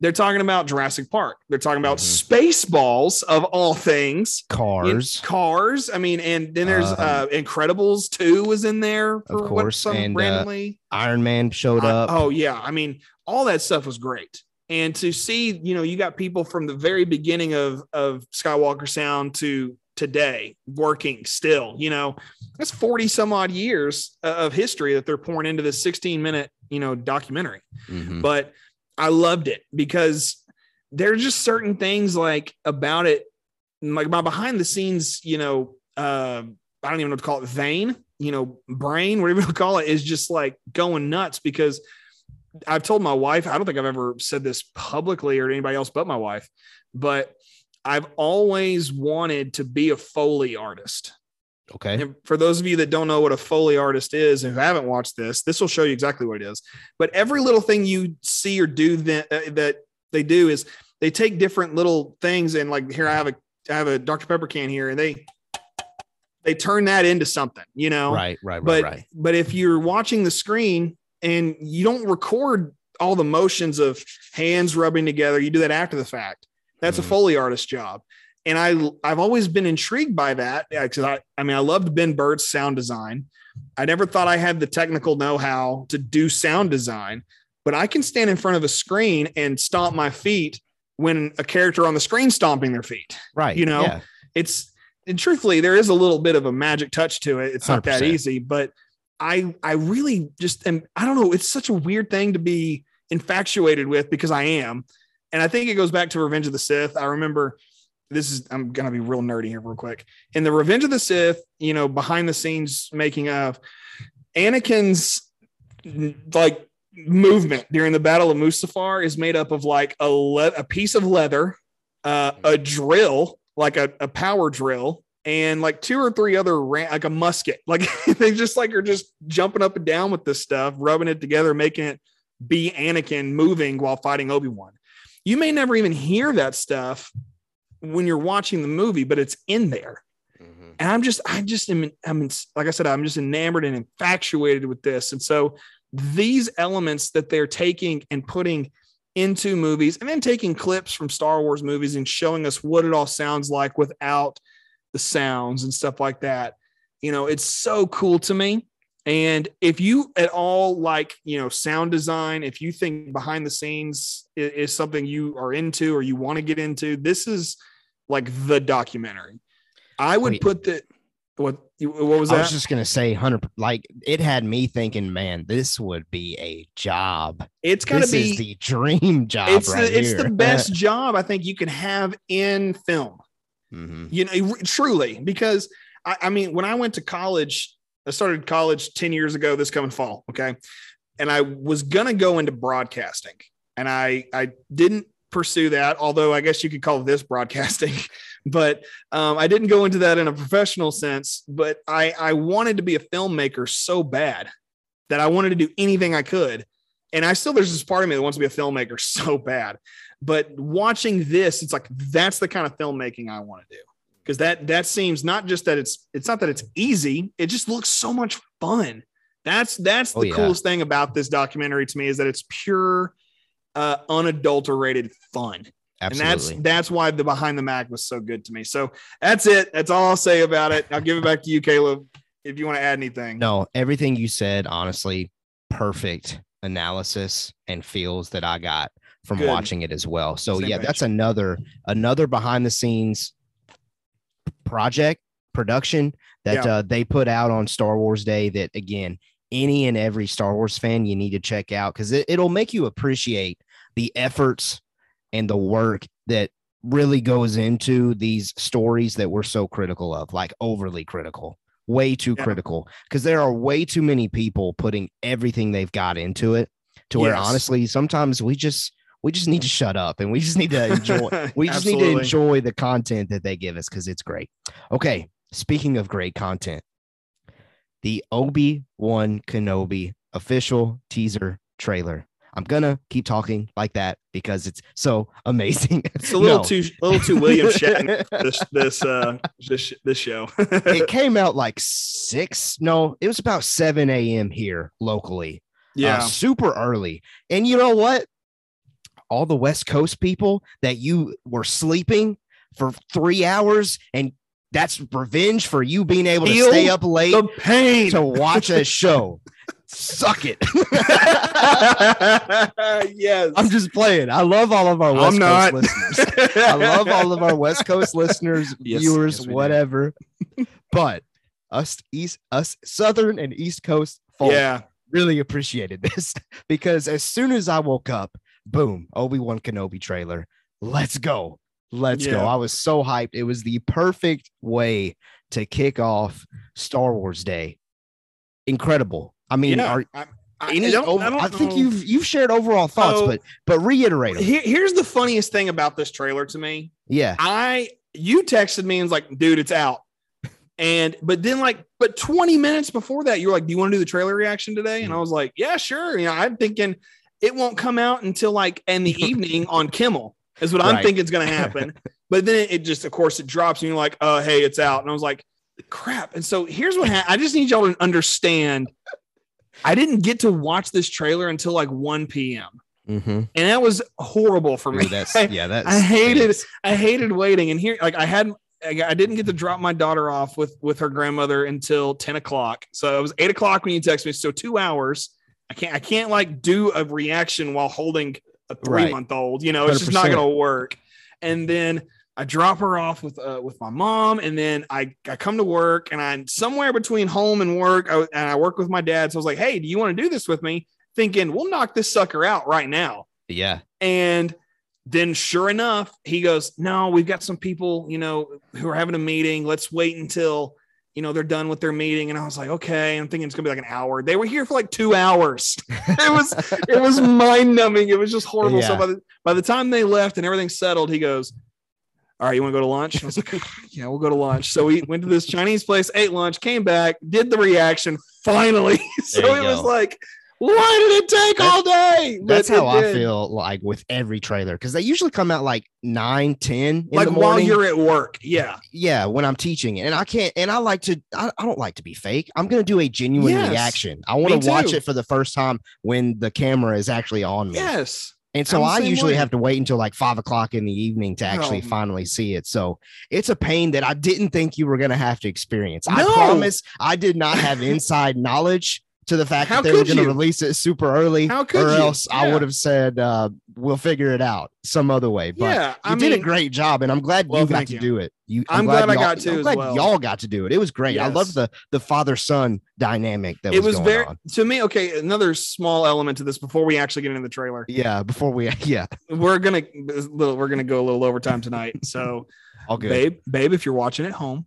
They're talking about Jurassic Park. They're talking about Mhm. Spaceballs of all things. In Cars. cars. I mean, and then there's Um, uh Incredibles 2 was in there for what course, some and, uh, randomly. Iron Man showed I- up. oh yeah, I mean, all that stuff was great. And to see, you know, you got people from the very beginning of of Skywalker Sound to today working still, you know, that's 40 some odd years of history that they're pouring into this 16 minute, you know, documentary. Mhm. But I loved it because there's just certain things like about it, like my behind the scenes, you know, uh, I don't even know what to call it, vein, you know, brain, whatever you call it, is just like going nuts because I've told my wife, I don't think I've ever said this publicly or anybody else but my wife, but I've always wanted to be a Foley artist. Okay. And for those of you that don't know what a Foley artist is and who haven't watched this, this will show you exactly what it is. But every little thing you see or do that, uh, that they do is they take different little things and like here I have a I have a Dr. Pepper can here and they they turn that into something, you know. Right, right, right, But right. but if you're watching the screen and you don't record all the motions of hands rubbing together, you do that after the fact. That's Mhm. a Foley artist job. And I I've always been intrigued by that because I I mean I loved Ben Burtt's sound design. I never thought I had the technical know-how to do sound design, but I can stand in front of a screen and stomp my feet when a character on the screen stomping their feet. Right. you know, yeah. It's and truthfully, there is a little bit of a magic touch to it. It's not that 100%. easy, but I I really just am I don't know, it's such a weird thing to be infatuated with because I am. And I think it goes back to Revenge of the Sith. I remember this is I'm gonna be real nerdy here real quick. In the Revenge of the Sith, you know, behind the scenes making of Anakin's like movement during the Battle of Mustafar is made up of like a le- a piece of leather, uh, a drill, like a, a power drill, and like two or three other ran- like a musket. <laughs> Like they just like are just jumping up and down with this stuff, rubbing it together, making it be Anakin moving while fighting Obi Wan. You may never even hear that stuff when you're watching the movie, but it's in there Mhm. and I'm just, I just am, I'm like I said, I'm just enamored and infatuated with this. And so these elements that they're taking and putting into movies, and then taking clips from Star Wars movies and showing us what it all sounds like without the sounds and stuff like that. You know, it's so cool to me. And if you at all like, you know, sound design, if you think behind the scenes is, is something you are into or you want to get into, this is like the documentary. I would Wait. put the what what was I was just gonna say, hundred. Like it had me thinking, man, this would be a job. it's got to This be is the dream job. it's right the, it's here. the best <laughs> job I think you can have in film. Mhm. You know, truly, because I, I mean, when I went to college, I started college 10 years ago, this coming fall. Okay. And I was going to go into broadcasting and I, I didn't pursue that, although I guess you could call this broadcasting, <laughs> but um, I didn't go into that in a professional sense. But I, I wanted to be a filmmaker so bad that I wanted to do anything I could. And I still, there's this part of me that wants to be a filmmaker <laughs> so bad. But watching this, it's like that's the kind of filmmaking I want to do. Because that that seems not just that it's it's not that it's easy it just looks so much fun. That's that's Oh, the yeah. coolest thing about this documentary to me is that it's pure uh unadulterated fun. And Absolutely. that's that's why the behind the mac was so good to me. So that's it. That's all i'll say about it. I'll give it back to you caleb if you want to add anything. No, everything you said, honestly, perfect analysis and feels that I got from Good. watching it as well. So Same yeah, page. that's another another behind the scenes project production that Yeah. uh, they put out on Star Wars Day. That again, any and every Star Wars fan you need to check out because it, it'll make you appreciate the efforts and the work that really goes into these stories that we're so critical of, like overly critical, way too Yeah. critical, because there are way too many people putting everything they've got into it to where honestly, sometimes we just we just need to shut up and we just need to enjoy <laughs> we just need to enjoy the content that they give us because it's great. Okay, speaking of great content, the Obi Wan Kenobi official teaser trailer. I'm gonna keep talking like that because it's so <laughs> amazing. it's a little No. too a little too william <laughs> shatner this this uh this this show it came out like six. No, it was about 7 a.m. here locally. uh, yeah super early. And you know what? All the West Coast people that you were sleeping for three hours, and that's revenge for you being able to stay up late to watch a <laughs> show. Suck it. <laughs> yes I'm just playing. I love all of our West I'm Coast not. listeners. <laughs> I love all of our West Coast listeners, Yes, viewers, yes, do. whatever. But us East, us Southern and East Coast folk yeah really appreciated this because as soon as I woke up boom, Obi Wan Kenobi trailer. Let's go. Let's go. I was so hyped. It was the perfect way to kick off Star Wars Day. Incredible. I mean, Yeah, are I, I, any don't- over- I I think know. you've you've shared overall thoughts, So- but but reiterate. Here- here's the funniest thing about this trailer to me. Yeah. I you texted me and was like, dude, it's out. And but then like, but 20 minutes before that, you were like, Do you want to do the trailer reaction today? And I was like, Yeah, sure. You know, I'm thinking it won't come out until like in the <laughs> evening on Kimmel, is what I'm thinking is gonna <laughs> happen. but then it just, of course, it drops, and you're like, oh, hey, it's out. And I was like, crap. And so here's what happened. I just need y'all to understand. I didn't get to watch this trailer until like 1 p.m. Mm-hmm. And that was horrible for me. that's <laughs> yeah, that's I hated I hated waiting, and here, like, I had, I didn't get to drop my daughter off with with her grandmother until ten o'clock. So it was eight o'clock when you text me. So two hours. I can't, I can't like do a reaction while holding a three Right. month old. You know, it's just not going to work. And then I drop her off with uh, with my mom, and then I I come to work, and I'm somewhere between home and work, I, and I work with my dad. So I was like, hey, do you want to do this with me? Thinking we'll knock this sucker out right now. Yeah. And then sure enough, he goes, No, we've got some people, you know, who are having a meeting. Let's wait until, you know, they're done with their meeting. And I was like, okay. I'm thinking it's gonna be like an hour. They were here for like two hours. <laughs> it was it was mind numbing. It was just horrible. So by the by the time they left and everything settled, he goes, All right, you want to go to lunch? And I was like, <laughs> Yeah, we'll go to lunch. So we went to this Chinese place, ate lunch, came back, did the reaction finally. <laughs> so it you was like, why did it take That's- all day? That's But it how I feel like with every trailer because they usually come out like 9, 10 in like while you're at work. Yeah. yeah, when I'm teaching it. And I can't, and I like to, I, I don't like to be fake. I'm going to do a genuine Yes. reaction. I want to watch it for the first time when the camera is actually on me. Yes. And so I'm I usually way. have to wait until like five o'clock in the evening to actually Oh. finally see it. So it's a pain that I didn't think you were going to have to experience. I promise I did not have inside knowledge to the fact How that they were going to release it super early. How could or you? else I would have said, uh, we'll figure it out some other way. But yeah. you I did mean, a great job, and I'm glad Well, you got to you. do it. You, I'm glad I got to I'm as glad well. y'all got to do it. It was great. I love the the father son dynamic that it was, was going very on. to me. Okay, another small element to this before we actually get into the trailer. Yeah, before we <laughs> yeah, We're gonna. We're gonna go a little overtime tonight. So, <laughs> all good. babe, babe, if you're watching at home,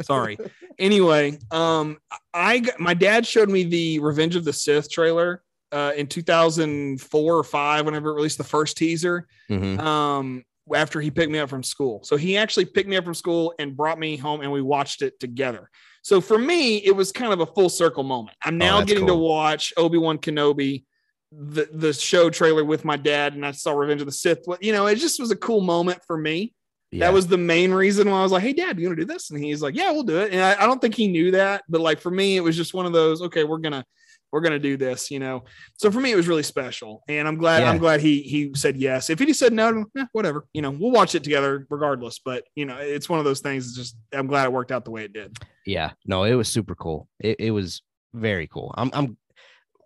sorry. <laughs> Anyway, um, I my dad showed me the Revenge of the Sith trailer uh, in 2004 or five, whenever it released the first teaser. Mhm. um after he picked me up from school. So he actually picked me up from school and brought me home and we watched it together. So for me, it was kind of a full circle moment. I'm now Oh, getting to watch Obi-Wan Kenobi, the, the show trailer with my dad, and I saw Revenge of the Sith. You know, it just was a cool moment for me. Yeah. That was the main reason why I was like, Hey dad, you want to do this? And he's like, Yeah, we'll do it. And I, I don't think he knew that, but like for me, it was just one of those, okay, we're gonna we're gonna do this, you know. So for me, it was really special. And I'm glad, Yeah. I'm glad he he said yes. If he just said no, eh, whatever, you know, we'll watch it together regardless. But you know, it's one of those things. It's just I'm glad it worked out the way it did. Yeah, no, it was super cool. It, it was very cool. I'm, I'm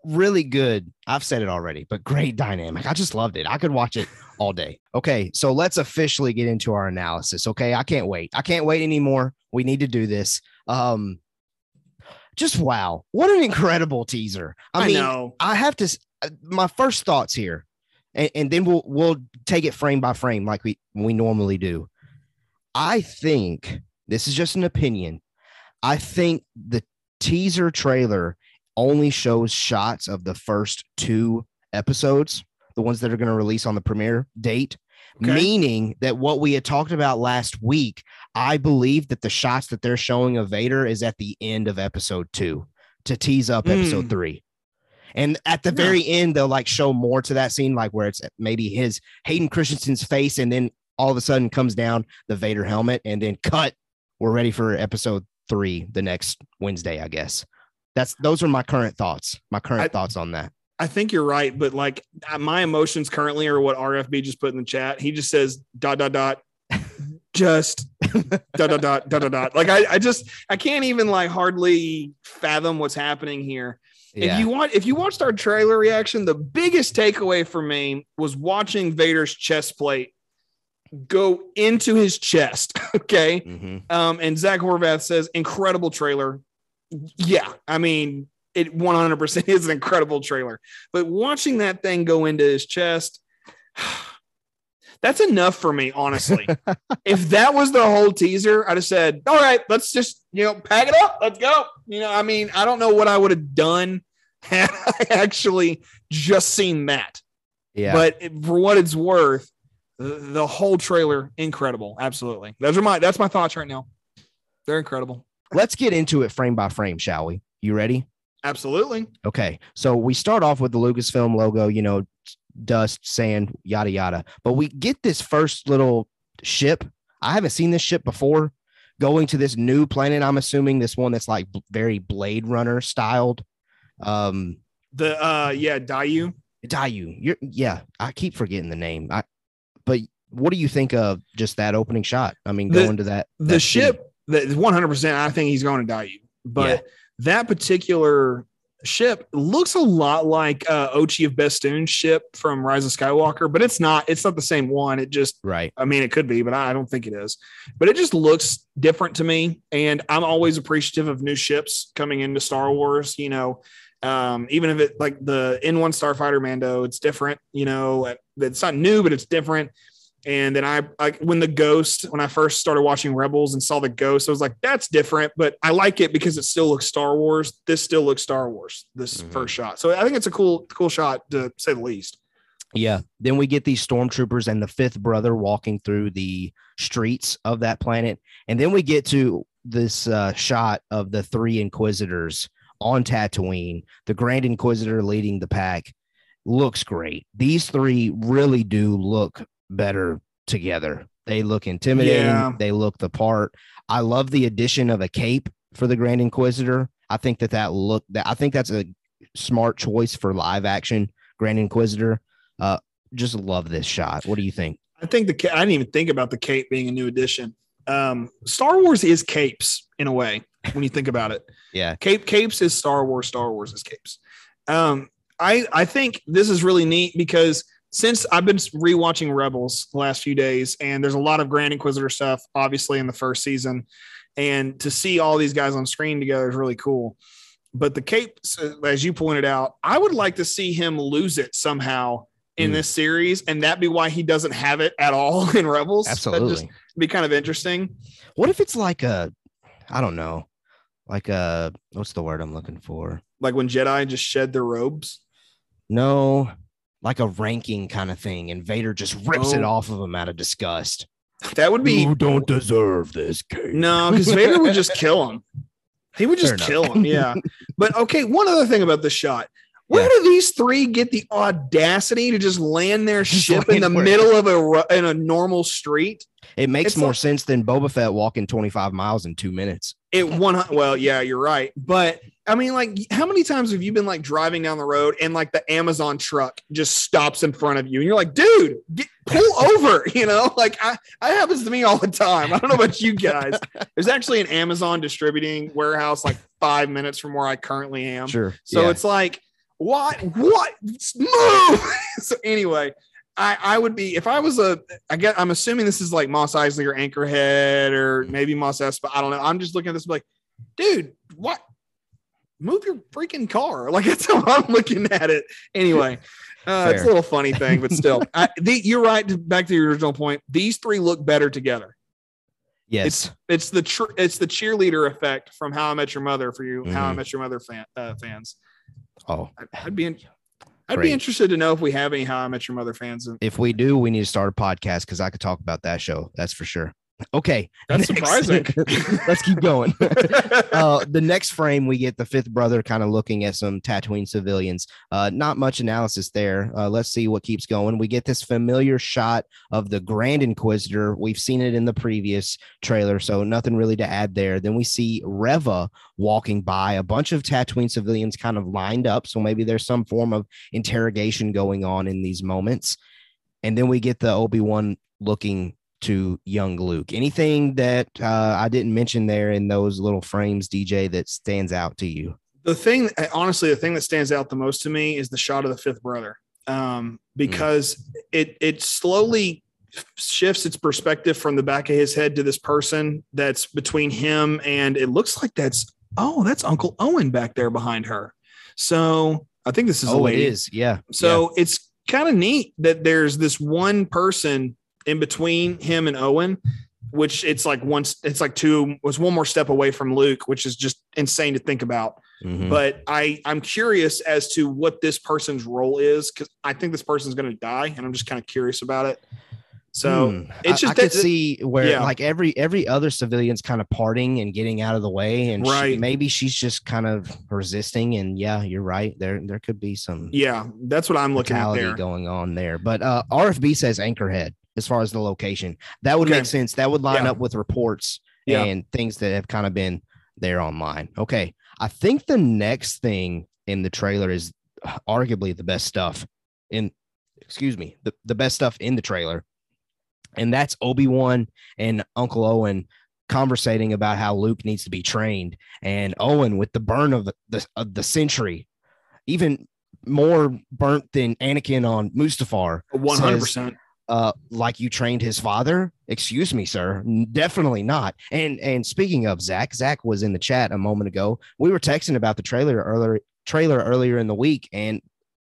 really good. I've said it already, but great dynamic. I just loved it. I could watch it all day. Okay, so let's officially get into our analysis. Okay, I can't wait. I can't wait anymore. We need to do this. Um, just wow, what an incredible teaser. I, I, mean, know. I have to. uh, My first thoughts here, and, and then we'll we'll take it frame by frame like we we normally do. I think this is just an opinion. I think the teaser trailer only shows shots of the first two episodes, the ones that are going to release on the premiere date. Okay. Meaning that what we had talked about last week, I believe that the shots that they're showing of Vader is at the end of episode two to tease up episode Mm. three. And at the Yeah. very end, they'll like show more to that scene, like where it's maybe his Hayden Christensen's face, and then all of a sudden comes down the Vader helmet, and then cut. We're ready for episode three the next Wednesday, I guess. That's those are my current thoughts. My current I- thoughts on that. I think you're right, but like uh, my emotions currently are what RFB just put in the chat. He just says dot dot dot, <laughs> just dot dot dot dot dot dot. Like I, I just I can't even like hardly fathom what's happening here. Yeah. If you want, if you watched our trailer reaction, the biggest takeaway for me was watching Vader's chest plate go into his chest. <laughs> Okay, Mhm. um, and Zach Horvath says, incredible trailer. Yeah, I mean, it 100% is an incredible trailer. But watching that thing go into his chest, <sighs> That's enough for me, honestly. <laughs> if that was the whole teaser, I'd have said, "All right, let's just you know pack it up, let's go." You know, I mean, I don't know what I would have done <laughs> had I actually just seen that. Yeah. But it- for what it's worth, the, the whole trailer incredible. Absolutely, those are my that's my thoughts right now. They're incredible. Let's get into it frame by frame, shall we? You ready? Absolutely. Okay. So we start off with the Lucasfilm logo, you know, dust, sand, yada, yada. But we get this first little ship. I haven't seen this ship before going to this new planet. I'm assuming this one that's like very Blade Runner styled. Um, The uh yeah, Daiyu. Daiyu. You're, yeah, I keep forgetting the name. I, but what do you think of just that opening shot? I mean, The- going to that, The that city. ship that 100% I think he's going to Daiyu. But Yeah. That particular ship looks a lot like uh Ochi of Bestoon's ship from Rise of Skywalker, but it's not it's not the same one. It just right? I mean, it could be, but I don't think it is. But it just looks different to me. And I'm always appreciative of new ships coming into Star Wars. You know, um, even if it like the N1 Starfighter Mando, it's different. You know, it's not new, but it's different. And then I, like when the Ghost, when I first started watching Rebels and saw the Ghost, I was like, that's different, but I like it because it still looks Star Wars. This still looks Star Wars. This Mhm. first shot, so I think it's a cool, cool shot to say the least. Yeah. Then we get these stormtroopers and the fifth brother walking through the streets of that planet. And then we get to this uh, shot of the three inquisitors on Tatooine, the Grand Inquisitor leading the pack. Looks great. These three really do look better together. They look intimidating. Yeah. They look the part. I love the addition of a cape for the Grand Inquisitor. I think that that look that I think that's a smart choice for live action Grand Inquisitor. Uh, just love this shot. What do you think? I think the I didn't even think about the cape being a new addition. Um, Star Wars is capes in a way when you think about it. <laughs> Yeah. Cape capes is Star Wars. Star Wars is capes. Um, I I think this is really neat because since I've been rewatching Rebels the last few days, and there's a lot of Grand Inquisitor stuff, obviously in the first season, and to see all these guys on screen together is really cool. But the cape, as you pointed out, I would like to see him lose it somehow in Mm. this series, and that be why he doesn't have it at all <laughs> in Rebels. That'd Absolutely. just be kind of interesting. What if it's like a, I don't know, like a, what's the word I'm looking for? Like when Jedi just shed their robes. No, like a ranking kind of thing. And Vader just rips it Oh. off of him out of disgust. That would be you don't deserve this cape. no, because <laughs> Vader would just kill him. He would just Fair kill enough. him. Yeah. <laughs> But okay, one other thing about the shot. Where Yeah. do these three get the audacity to just land their <laughs> ship in the middle of a in a normal street? It makes It's more like- sense than Boba Fett walking 25 miles in two minutes. It one well, yeah, you're right. But I mean, like, how many times have you been like driving down the road and like the Amazon truck just stops in front of you and you're like, dude, get, pull <laughs> over, <laughs> you know? Like I that happens to me all the time. I don't know about you guys. <laughs> There's actually an Amazon distributing warehouse like five minutes from where I currently am. Sure. So yeah. it's like, what? What? Move. so anyway, I, I would be if I was a I get I'm assuming this is like Mos Eisley or Anchorhead or maybe Mos Espa. I don't know. I'm just looking at this like, dude, what? Move your freaking car. <laughs> Like that's how I'm looking at it. Anyway, uh, it's a little funny thing, but still, <laughs> I, the, you're right. Back to your original point. These three look better together. yes. It's it's the tr- it's the cheerleader effect from How I Met Your Mother for you How I Mhm. Met Your Mother fan, uh, fans. oh, I'd, I'd be in, I'd Great. be interested to know if we have any How I Met Your Mother fans. If we do, we need to start a podcast because I could talk about that show. That's for sure. Okay. <laughs> That's next- surprising. <laughs> Let's keep going. <laughs> uh, the next frame, we get the fifth brother kind of looking at some Tatooine civilians. Uh, not much analysis there. Uh, let's see what keeps going. We get this familiar shot of the Grand Inquisitor. We've seen it in the previous trailer, so nothing really to add there. Then we see Reva walking by, a bunch of Tatooine civilians kind of lined up. So maybe there's some form of interrogation going on in these moments. And then we get the Obi Wan looking to young Luke. Anything that uh, I didn't mention there in those little frames, DJ, that stands out to you? the thing, honestly, the thing that stands out the most to me is the shot of the fifth brother, um, because it it slowly shifts its perspective from the back of his head to this person that's between him and it looks like that's oh that's Uncle Owen back there behind her. So I think this is oh, it is. Yeah. So it's kind of neat that there's this one person in between him and Owen, which it's like once it's like two was one more step away from Luke, which is just insane to think about. Mhm. But I I'm curious as to what this person's role is because I think this person's going to die, and I'm just kind of curious about it. So Hmm. it's just I, could that- see where yeah. like every every other civilian's kind of parting and getting out of the way, and she- Right. maybe she's just kind of resisting. And yeah, you're right. There there could be some yeah, that's what I'm looking at there. going on there. But uh, RFB says Anchorhead as far as the location. That would Okay. make sense. That would line Yeah. up with reports Yeah. and things that have kind of been there online. Okay. I think the next thing in the trailer is uh, arguably the best stuff in excuse me, the, the best stuff in the trailer. And that's Obi-Wan and Uncle Owen conversating about how Luke needs to be trained and Owen with the burn of the, the of the century even more burnt than Anakin on Mustafar. One hundred percent. Uh, like you trained his father? Excuse me, sir. Definitely not. And and speaking of Zach, Zach was in the chat a moment ago. We were texting about the trailer earlier trailer earlier in the week, and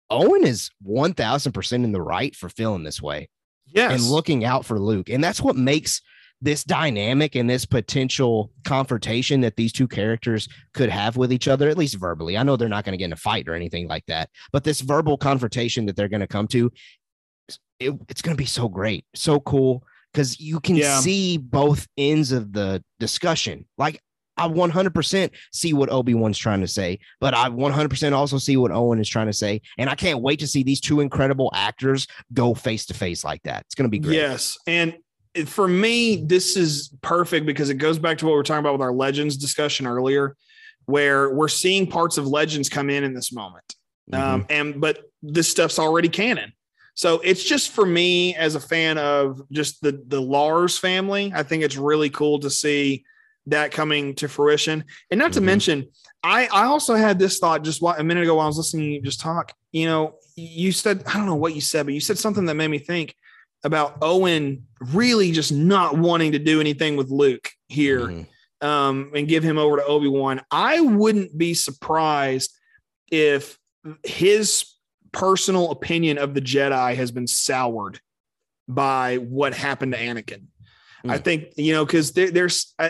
Owen is one thousand percent in the right for feeling this way Yes. and looking out for Luke. And that's what makes this dynamic and this potential confrontation that these two characters could have with each other, at least verbally. I know they're not going to get in a fight or anything like that, but this verbal confrontation that they're going to come to, it- it's going to be so great, so cool because you can Yeah. see both ends of the discussion. Like, I 100% see what Obi Wan's trying to say, but I 100% also see what Owen is trying to say. And I can't wait to see these two incredible actors go face to face like that. It's going to be great. Yes. And for me, this is perfect because it goes back to what we are talking about with our legends discussion earlier, where we're seeing parts of legends come in in this moment. Mm-hmm. Um, and but this stuff's already canon. So it's just for me as a fan of just the the Lars family. I think it's really cool to see that coming to fruition. And not to Mhm. mention, I I also had this thought just a minute ago while I was listening to you just talk. You know, you said I don't know what you said, but you said something that made me think about Owen really just not wanting to do anything with Luke here Mhm. um, and give him over to Obi Wan. I wouldn't be surprised if his personal opinion of the Jedi has been soured by what happened to Anakin. I Mm. think you know because there, there's uh,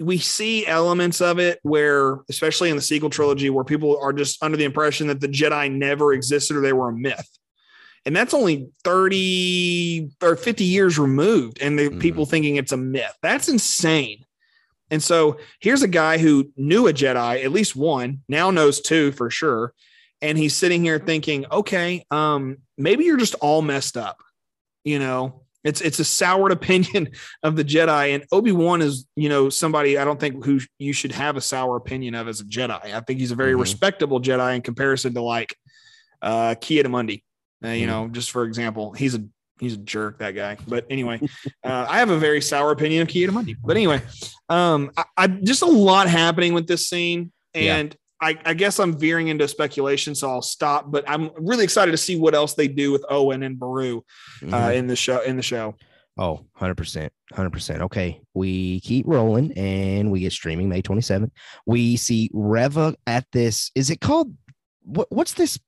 we see elements of it where, especially in the sequel trilogy, where people are just under the impression that the Jedi never existed or they were a myth. And that's only 30 or 50 years removed, and the Mhm. people thinking it's a myth. That's insane. And so here's a guy who knew a Jedi, at least one, now knows two for sure. And he's sitting here thinking, okay, um, maybe you're just all messed up. You know, it's it's a soured <laughs> opinion of the Jedi. And Obi-Wan is, you know, somebody I don't think who you should have a sour opinion of as a Jedi. I think he's a very Mhm. respectable Jedi in comparison to like uh Ki-Adi-Mundi. Uh, you Mhm. know, just for example, he's a he's a jerk, that guy. But anyway, uh, I have a very sour opinion of Ki-Adi-Mundi. But anyway, um, I, I just a lot happening with this scene, and I, I guess I'm veering into speculation, so I'll stop. But I'm really excited to see what else they do with Owen and Beru uh, Mhm. in the show. In the show, Oh, 100%. 100%. Okay. We keep rolling and we get streaming May 27th. We see Reva at this. Is it called what what's this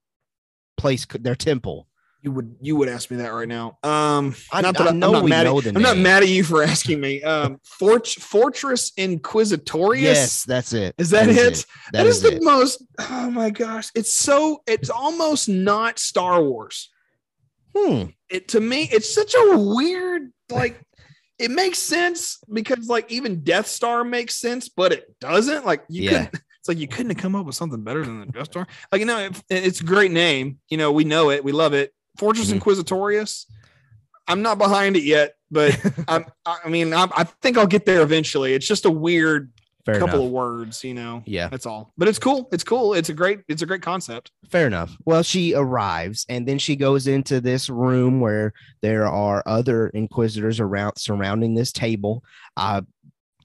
place? Their temple. You would you would ask me that right now. Um, I- not that I I, am not we mad. know At, the I'm not mad at you for <laughs> asking me. Um, Fort, Fortress Inquisitorius. Yes, that's it. Is that, it? That that is, is the it. most. Oh my gosh, it's so. It's almost not Star Wars. Hmm. It to me, it's such a weird like. <laughs> It makes sense because like even Death Star makes sense, but it doesn't. Like you Yeah. couldn't. <laughs> It's like you couldn't have come up with something better than the Death Star. Like you know, it, it's a great name. You know, we know it, we love it. Fortress Mhm. Inquisitorius. I'm not behind it yet, but <laughs> I'm. I mean, I, I think I'll get there eventually. It's just a weird Fair couple enough. of words, you know. Yeah. That's all. But it's cool. It's cool. It's a great. It's a great concept. Fair enough. Well, she arrives and then she goes into this room where there are other inquisitors around surrounding this table. I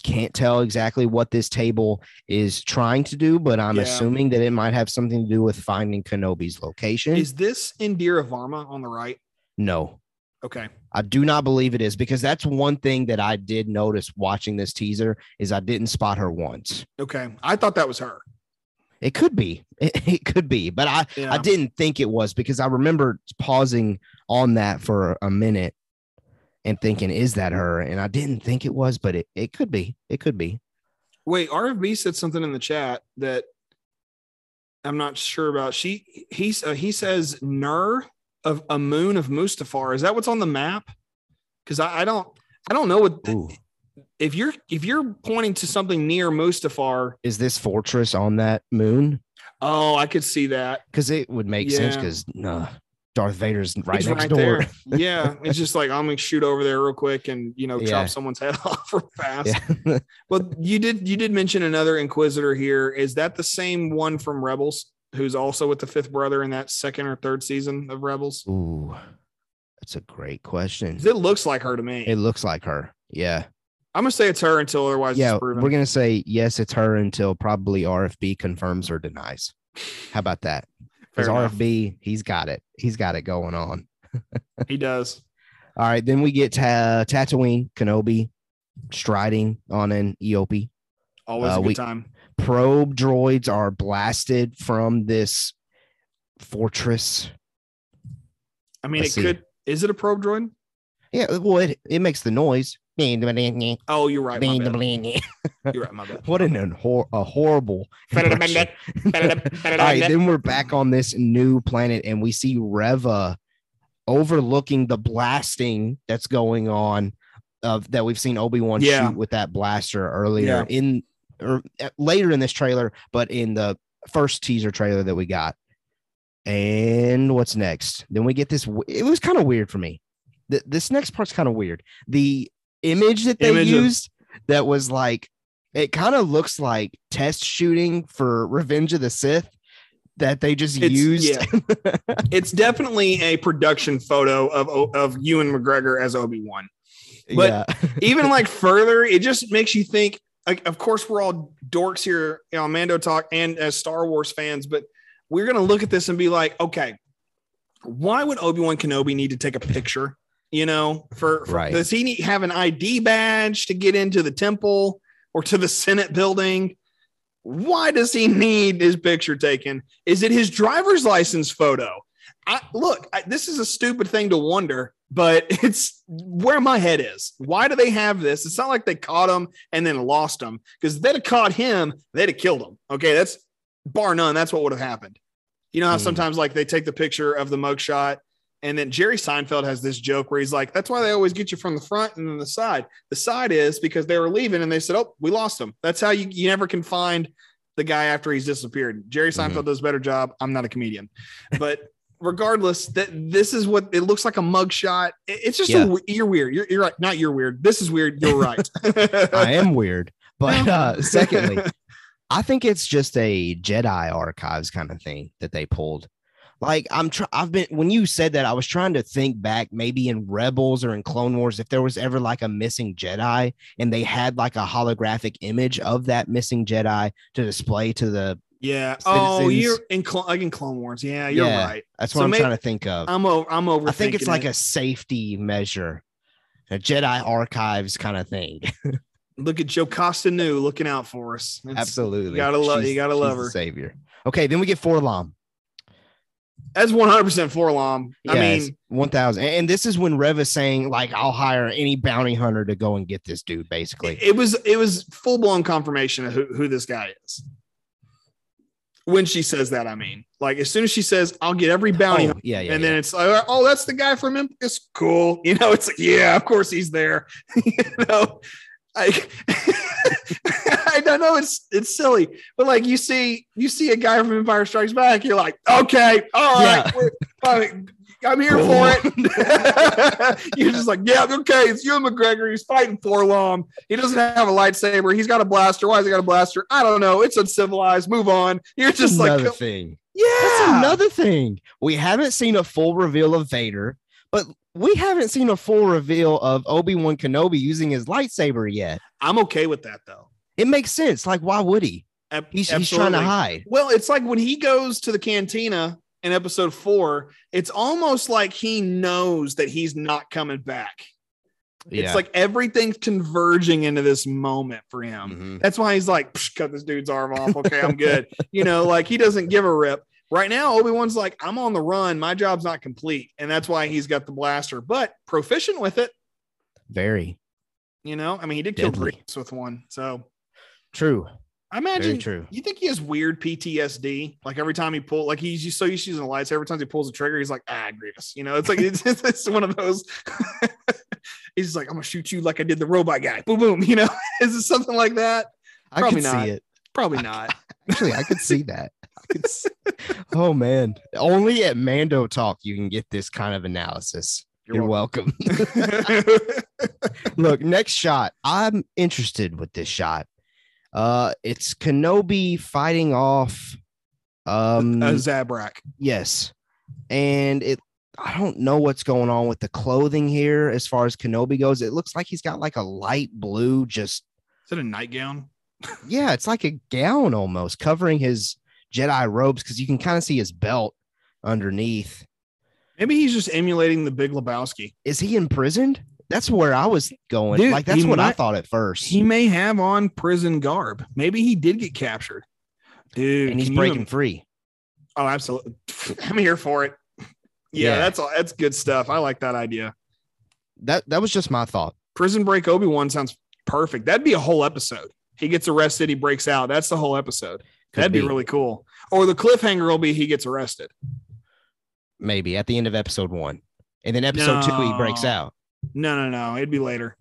can't tell exactly what this table is trying to do, but I'm Yeah. assuming that it might have something to do with finding Kenobi's location. Is this Indira Varma on the right? no, Okay. I do not believe it is because that's one thing that I did notice watching this teaser is I didn't spot her once. Okay. I thought that was her. It could be. It, <laughs> it could be, but I Yeah. I didn't think it was because I remember pausing on that for a minute and thinking, is that her? And I didn't think it was, but it, it could be. It could be. Wait, RFB said something in the chat that I'm not sure about. She he's uh, he says Nur of a moon of Mustafar. Is that what's on the map? Because I, I don't I don't know what Ooh. if you're if you're pointing to something near Mustafar. Is this fortress on that moon? Oh, I could see that. Because it would make sense Yeah. because nah, Darth Vader's right He's next door. there. <laughs> Yeah, it's just like I'm gonna shoot over there real quick and you know Yeah. chop someone's head <laughs> off real fast. Yeah. <laughs> Well, you did you did mention another Inquisitor here. Is that the same one from Rebels, who's also with the fifth brother in that second or third season of Rebels? Ooh, that's a great question. It looks like her to me. It looks like her. Yeah. I'm gonna say it's her until otherwise Yeah. it's proven. We're going to say yes, it's her until probably RFB confirms or denies. How about that? Because. RFB, he's got it. He's got it going on. <laughs> he does. All right. Then we get ta- Tatooine, Kenobi, striding on an eopie. Always Uh, a good we- time. Probe droids are blasted from this fortress. I mean, let's it see. could. Is it a probe droid? Yeah. Well, it, it makes the noise. Oh, you're right. You're right. My <laughs> bad. what an hor- a horrible. <laughs> All right, then we're back on this new planet, and we see Reva overlooking the blasting that's going on of that we've seen Obi Wan Yeah. shoot with that blaster earlier Yeah. in or uh, later in this trailer, but in the first teaser trailer that we got. And what's next? Then we get this. It was kind of weird for me. Th- this next part's kind of weird. The image that they Image of- used that was like it kind of looks like test shooting for Revenge of the Sith that they just It's- used. yeah. <laughs> it's definitely a production photo of of Ewan McGregor as Obi Wan. But- yeah. <laughs> even like further, it just makes you think. Like, of course, we're all dorks here, you know, Mando talk and as Star Wars fans, but we're gonna look at this and be like, okay, why would Obi Wan Kenobi need to take a picture? You know, for, for- Right. does he need have an ID badge to get into the temple or to the Senate building? Why does he need his picture taken? Is it his driver's license photo? I, look, I, this is a stupid thing to wonder, but <laughs> it's where my head is. Why do they have this? It's not like they caught him and then lost him because they'd have caught him, they'd have killed him. Okay, that's bar none. That's what would have happened. You know how Hmm. sometimes like they take the picture of the mugshot and then Jerry Seinfeld has this joke where he's like, that's why they always get you from the front and then the side. The side is because they were leaving and they said, oh, we lost him. That's how you, you never can find the guy after he's disappeared. Jerry Seinfeld does a better job. I'm not a comedian, but <laughs> regardless, that this is what it looks like a mugshot. It's just Yeah. a, you're weird. You're, you're right. Not you're weird. This is weird. You're right. <laughs> I am weird. But <laughs> uh, secondly, I think it's just a Jedi archives kind of thing that they pulled. Like I'm trying, I've been when you said that, I was trying to think back, maybe in Rebels or in Clone Wars, if there was ever like a missing Jedi and they had like a holographic image of that missing Jedi to display to the. yeah. Oh, Citizens. you're in Cl- like in Clone Wars. Yeah, you're Yeah. right. That's what So I'm may- trying to think of. I'm over. I'm over. I think it's like a safety measure, a Jedi archives kind of thing. <laughs> look at Jocasta Nu looking out for us. It's- Absolutely, you gotta love- you gotta love her. Savior. Okay, then we get 4-LOM. That's 100 percent 4-LOM. I mean, one thousand, and this is when Rev is saying like, "I'll hire any bounty hunter to go and get this dude." Basically, it was it was full blown confirmation of who, who this guy is. When she says that, I mean, like as soon as she says, "I'll get every bounty," oh, yeah, yeah, and yeah. then it's like, "Oh, that's the guy from It's Cool." You know, it's like, yeah, of course he's there. <laughs> you know, I <laughs> I don't know. It's it's silly, but like you see you see a guy from Empire Strikes Back, you're like, okay, all right, Yeah. I'm here for it. <laughs> <laughs> you're just like, yeah, okay, it's Ewan McGregor. He's fighting for 4-LOM. He doesn't have a lightsaber. He's got a blaster. Why has he got a blaster? I don't know. It's uncivilized. Move on. You're just like, another thing. yeah, That's another thing. We haven't seen a full reveal of Vader, but we haven't seen a full reveal of Obi Wan Kenobi using his lightsaber yet. I'm okay with that though. It makes sense. Like, why would he? He's, he's trying to hide. Well, it's like when he goes to the cantina in episode four, it's almost like he knows that he's not coming back. It's like everything's converging into this moment for him. Mhm. That's why he's like, cut this dude's arm off. Okay, I'm good. <laughs> you know, like he doesn't give a rip. Right now, Obi Wan's like, I'm on the run. My job's not complete. And that's why he's got the blaster, but proficient with it. very You know, I mean, he did kill Deadly. Grievous with one. So true. I Very imagine true. you think he has weird PTSD. Like every time he pull, like he's just so used to using the lights. Every time he pulls the trigger, he's like, ah, Grievous. You know, it's like <laughs> it's, it's, one of those. <laughs> he's like, I'm gonna shoot you like I did the robot guy. Boom, boom. You know, <laughs> is it something like that? I Probably could not. see it. Probably not. Actually, I could see that. I could see- oh man, only at Mando Talk you can get this kind of analysis. You're, welcome. <laughs> Look, next shot. I'm interested with this shot. Uh, it's Kenobi fighting off. Um, a Zabrak. yes, and it. I don't know what's going on with the clothing here as far as Kenobi goes. It looks like he's got like a light blue, just Is it a nightgown? yeah, it's like a gown almost covering his Jedi robes because you can kind of see his belt underneath. Maybe he's just emulating the Big Lebowski. Is he imprisoned? That's where I was going. Dude, like that's what I thought at first. He may have on prison garb. Maybe he did get captured. Dude, and he's you breaking free. Oh, absolutely. <laughs> I'm here for it. <laughs> Yeah, Yeah. that's all. That's good stuff. I like that idea. That that was just my thought. Prison Break Obi Wan sounds perfect. That'd be a whole episode. He gets arrested. He breaks out. That's the whole episode. Could That'd be. be. really cool. Or the cliffhanger will be he gets arrested. Maybe at the end of episode one, and then episode two he breaks out. No, no, no. It'd be later.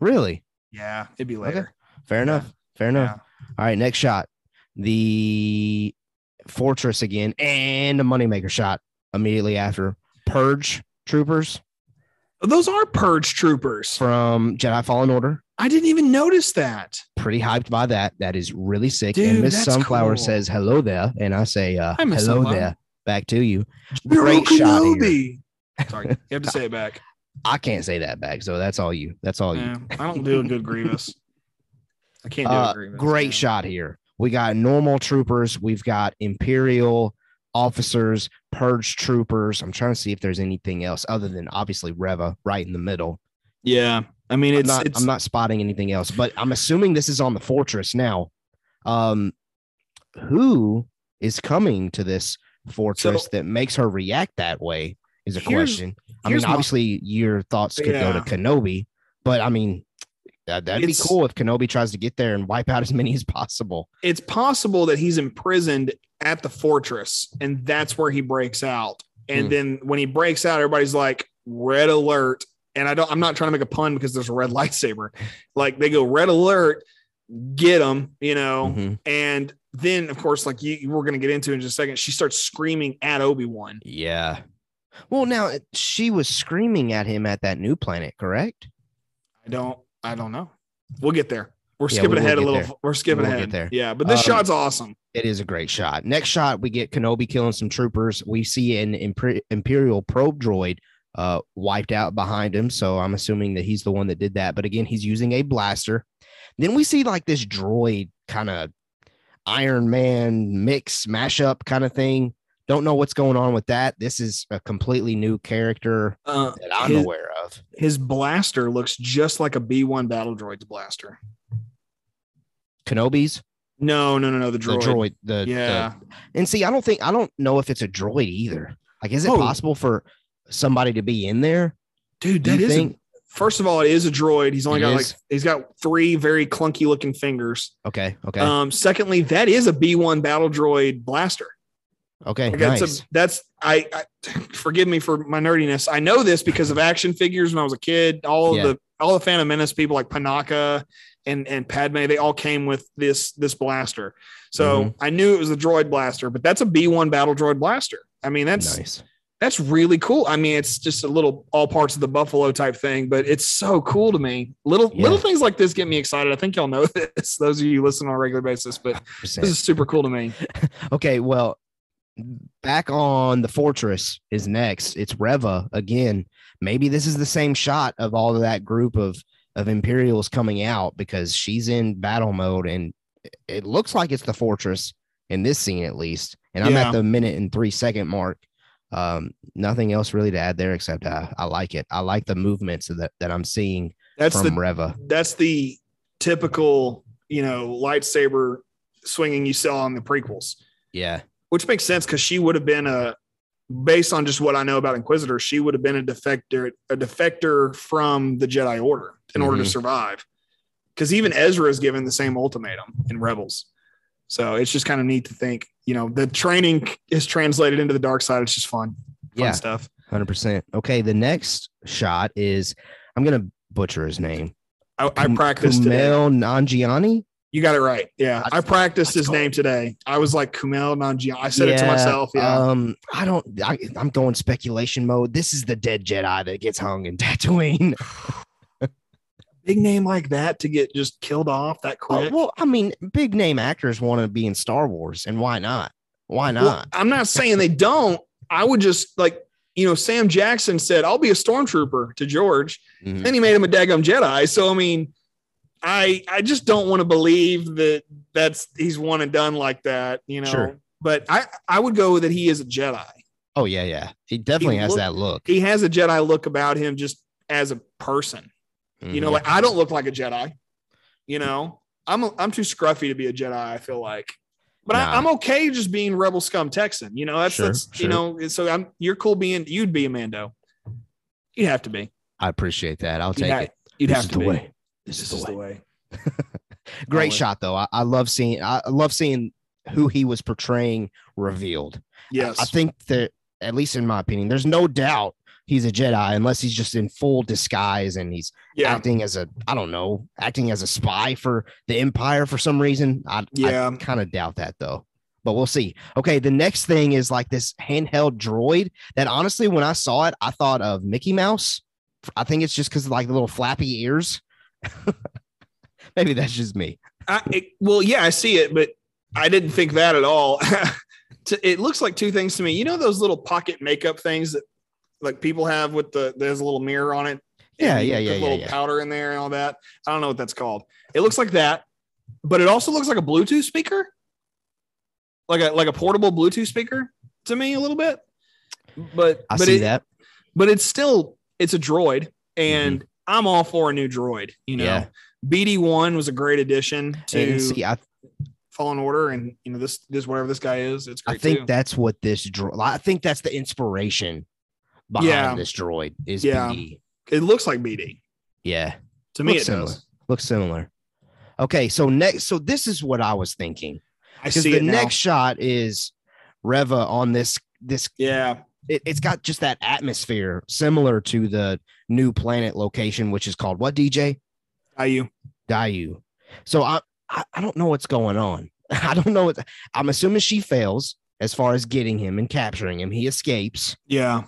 Really? Yeah, it'd be later. Fair enough. Fair enough. Yeah. All right, next shot. The fortress again, and a moneymaker shot immediately after. Purge troopers Those are purge troopers. from Jedi Fallen Order. I didn't even notice that. pretty hyped by that. That is really sick. Dude, and Miss Sunflower cool. says hello there, and I say uh, hello Sunflower. there back to you. You're Great shot here. Sorry, you have to <laughs> say it back. I can't say that back, so that's all you. That's all you. I don't do a good Grievous. I can't do Uh, a Grievous. great yeah. shot here. We got normal troopers. We've got Imperial officers, Purge troopers. I'm trying to see if there's anything else other than obviously Reva right in the middle. Yeah, I mean I'm it's not, it's I'm not spotting anything else, but I'm assuming this is on the fortress now. Um, who is coming to this fortress that makes her react that way is a question. I mean, here's my- obviously, your thoughts could go to Kenobi, but I mean, that, that'd be cool if Kenobi tries to get there and wipe out as many as possible. it's possible that he's imprisoned at the fortress and that's where he breaks out. And Hmm. then when he breaks out, everybody's like red alert. And I don't I'm not trying to make a pun because there's a red <laughs> lightsaber. Like they go red alert, get him, you know. Mhm. And then of course, like you, you we're gonna get into in just a second, she starts screaming at Obi-Wan. Yeah. Well, now she was screaming at him at that new planet, correct? I don't I don't know. We'll get there. We're Yeah, skipping we ahead a little. there. We're skipping will ahead. there. Yeah, but this Um, shot's awesome. It is a great shot. Next shot, we get Kenobi killing some troopers. We see an Imper- Imperial probe droid uh, wiped out behind him. So I'm assuming that he's the one that did that. But again, he's using a blaster. Then we see like this droid kind of Iron Man mix mashup kind of thing. Don't know what's going on with that. This is a completely new character Uh, that I'm his, aware of. his blaster looks just like a B1 battle droid's blaster. Kenobi's No, no, no, no. The the droid. droid. The, the- yeah. And see, I don't think I don't know if it's a droid either. Like, is it Oh. possible for somebody to be in there? Dude, Do that you think? First of all, it is a droid. He's only It got is? like he's got three very clunky looking fingers. Okay, okay, Um, secondly, that is a B1 battle droid blaster. Okay. That's nice. a, that's I, I forgive me for my nerdiness. I know this because of action figures when I was a kid. All Yeah. the all the Phantom Menace people like Panaka and and Padme, they all came with this this blaster. So Mhm. I knew it was a droid blaster, but that's a B1 battle droid blaster. I mean, that's nice. that's really cool. I mean, it's just a little all parts of the buffalo type thing, but it's so cool to me. Little Yeah. little things like this get me excited. I think y'all know <laughs> this, those of you who listen on a regular basis, but this is super cool to me. <laughs> Okay, well, back on the fortress is next. It's Reva again. Maybe this is the same shot of all of that group of of Imperials coming out because she's in battle mode and it looks like it's the fortress in this scene at least. And I'm Yeah. at the minute and three second mark. Um, nothing else really to add there except uh, I like it. I like the movements that that I'm seeing That's from the Reva. that's the typical, you know, lightsaber swinging you saw in the prequels, Yeah. Which makes sense because she would have been a, based on just what I know about Inquisitor, she would have been a defector, a defector from the Jedi Order in order to Mhm. survive. Because even Ezra is given the same ultimatum in Rebels. So it's just kind of neat to think, you know, the training is translated into the dark side. It's just fun, fun Yeah. stuff. Hundred percent. Okay. The next shot is I'm gonna butcher his name. I, I practiced today. Kumail Nanjiani. You got it right. Yeah. I That's- practiced his name today. I was like Kumail Nanjiani. I said it to myself. Yeah. Um, I don't. I, I'm going speculation mode. This is the dead Jedi that gets hung in <laughs> Tatooine. <sighs> Big name like that to get just killed off that Oh, quick. well, I mean, big name actors want to be in Star Wars, and why not? Why Well, not? I'm not saying they don't. I would just like, you know, Sam Jackson said, I'll be a stormtrooper to George. Mhm. Then he made him a daggum Jedi. So I mean, I I just don't want to believe that that's he's one and done like that, you know. Sure. But I I would go that he is a Jedi. Oh yeah, yeah. He definitely has look- that look. He has a Jedi look about him just as a person. You know, like I don't look like a Jedi. You know, I'm a, I'm too scruffy to be a Jedi. I feel like, but Nah. I, I'm okay just being rebel scum Texan. You know, that's Sure, that's sure. you know. So I'm you're cool being you'd be a Mando. You'd have to be. I appreciate that. I'll You'd, take ha- it. you'd This have to the be. way. This, This is the way. <laughs> Great Always. shot though. I, I love seeing. I love seeing who he was portraying revealed. Yes. I think that, at least in my opinion, there's no doubt he's a Jedi unless he's just in full disguise and he's yeah. acting as a, I don't know, acting as a spy for the Empire for some reason. I, Yeah. I kind of doubt that though. But we'll see. Okay, the next thing is like this handheld droid that honestly, when I saw it, I thought of Mickey Mouse. I think it's just because like the little flappy ears. <laughs> Maybe that's just me. I, it, well, yeah, I see it, but I didn't think that at all. <laughs> It looks like two things to me. You know those little pocket makeup things that like people have with the there's a little mirror on it. Yeah, yeah, yeah, yeah, Little yeah. powder in there and all that. I don't know what that's called. It looks like that, but it also looks like a Bluetooth speaker, like a like a portable Bluetooth speaker to me a little bit. But I but see it, that. but it's still it's a droid, mm-hmm. and I'm all for a new droid. You know. Yeah. BD one was a great addition to see, I, Fallen Order, and you know this this whatever this guy is, it's I think too. that's what this droid. I think that's the inspiration behind Yeah. this droid is Yeah. BD. it looks like BD Yeah, to me. Looks it similar. does. looks similar. Okay, so next, so this is what I was thinking I see the next shot is Reva on this. This Yeah, it, it's got just that atmosphere similar to the new planet location, which is called what DJ you? Daiyu. So I, I I don't know what's going on. <laughs> I don't know what I'm assuming she fails as far as getting him and capturing him. He escapes. Yeah,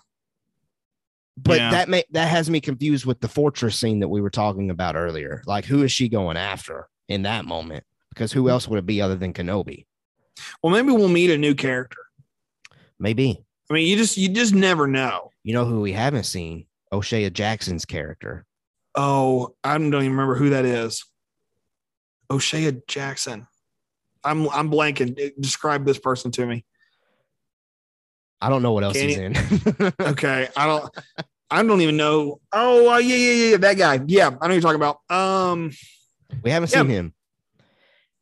but Yeah. that may that has me confused with the fortress scene that we were talking about earlier. Like, who is she going after in that moment? Because who else would it be other than Kenobi? well, maybe we'll meet a new character. Maybe I mean, you just you just never know. you know who we haven't seen? O'Shea Jackson's character. Oh, I don't even remember who that is. O'Shea Jackson. I'm I'm blanking. Describe this person to me. I don't know what else Can he's you- in. <laughs> Okay, I don't. I don't even know. Oh, uh, yeah, yeah, yeah, that guy. Yeah, I know who you're talking about. Um, we haven't Yeah. seen him.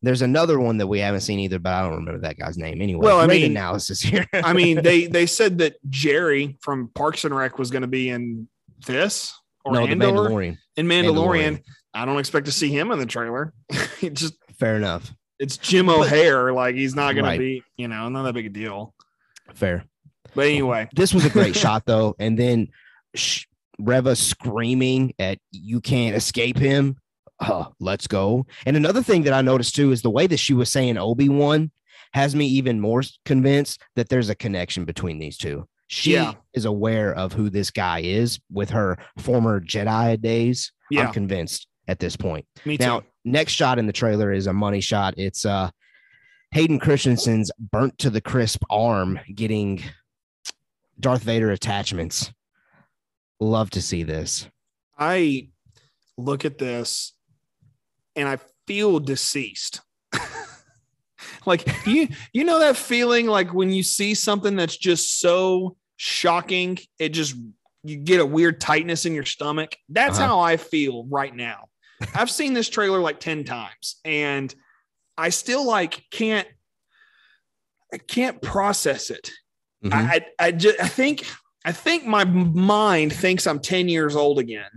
There's another one that we haven't seen either, but I don't remember that guy's name anyway. Well, I Great mean- analysis here. <laughs> I mean, they <laughs> they said that Jerry from Parks and Rec was going to be in this or no, Andor Mandalorian. in Mandalorian. Mandalorian. I don't expect to see him in the trailer. <laughs> just Fair enough. it's Jim O'Heir. Like he's not going Right. to be, you know, not that big a deal. Fair. But anyway, this was a great shot though and then sh- reva screaming at you can't escape him uh, let's go and another thing that i noticed too is the way that she was saying obi-wan has me even more convinced that there's a connection between these two she Yeah. is aware of who this guy is with her former jedi days yeah, i'm convinced at this point me too. now, next shot in the trailer is a money shot. It's uh Hayden Christensen's burnt to the crisp arm getting Darth Vader attachments. Love to see this. I look at this and I feel deceased. <laughs> like you you know that feeling like when you see something that's just so shocking, it just you get a weird tightness in your stomach. That's Uh-huh. how I feel right now. <laughs> I've seen this trailer like 10 times and I still like can't I can't process it. Mhm. I I, I just I think I think my mind thinks I'm 10 years old again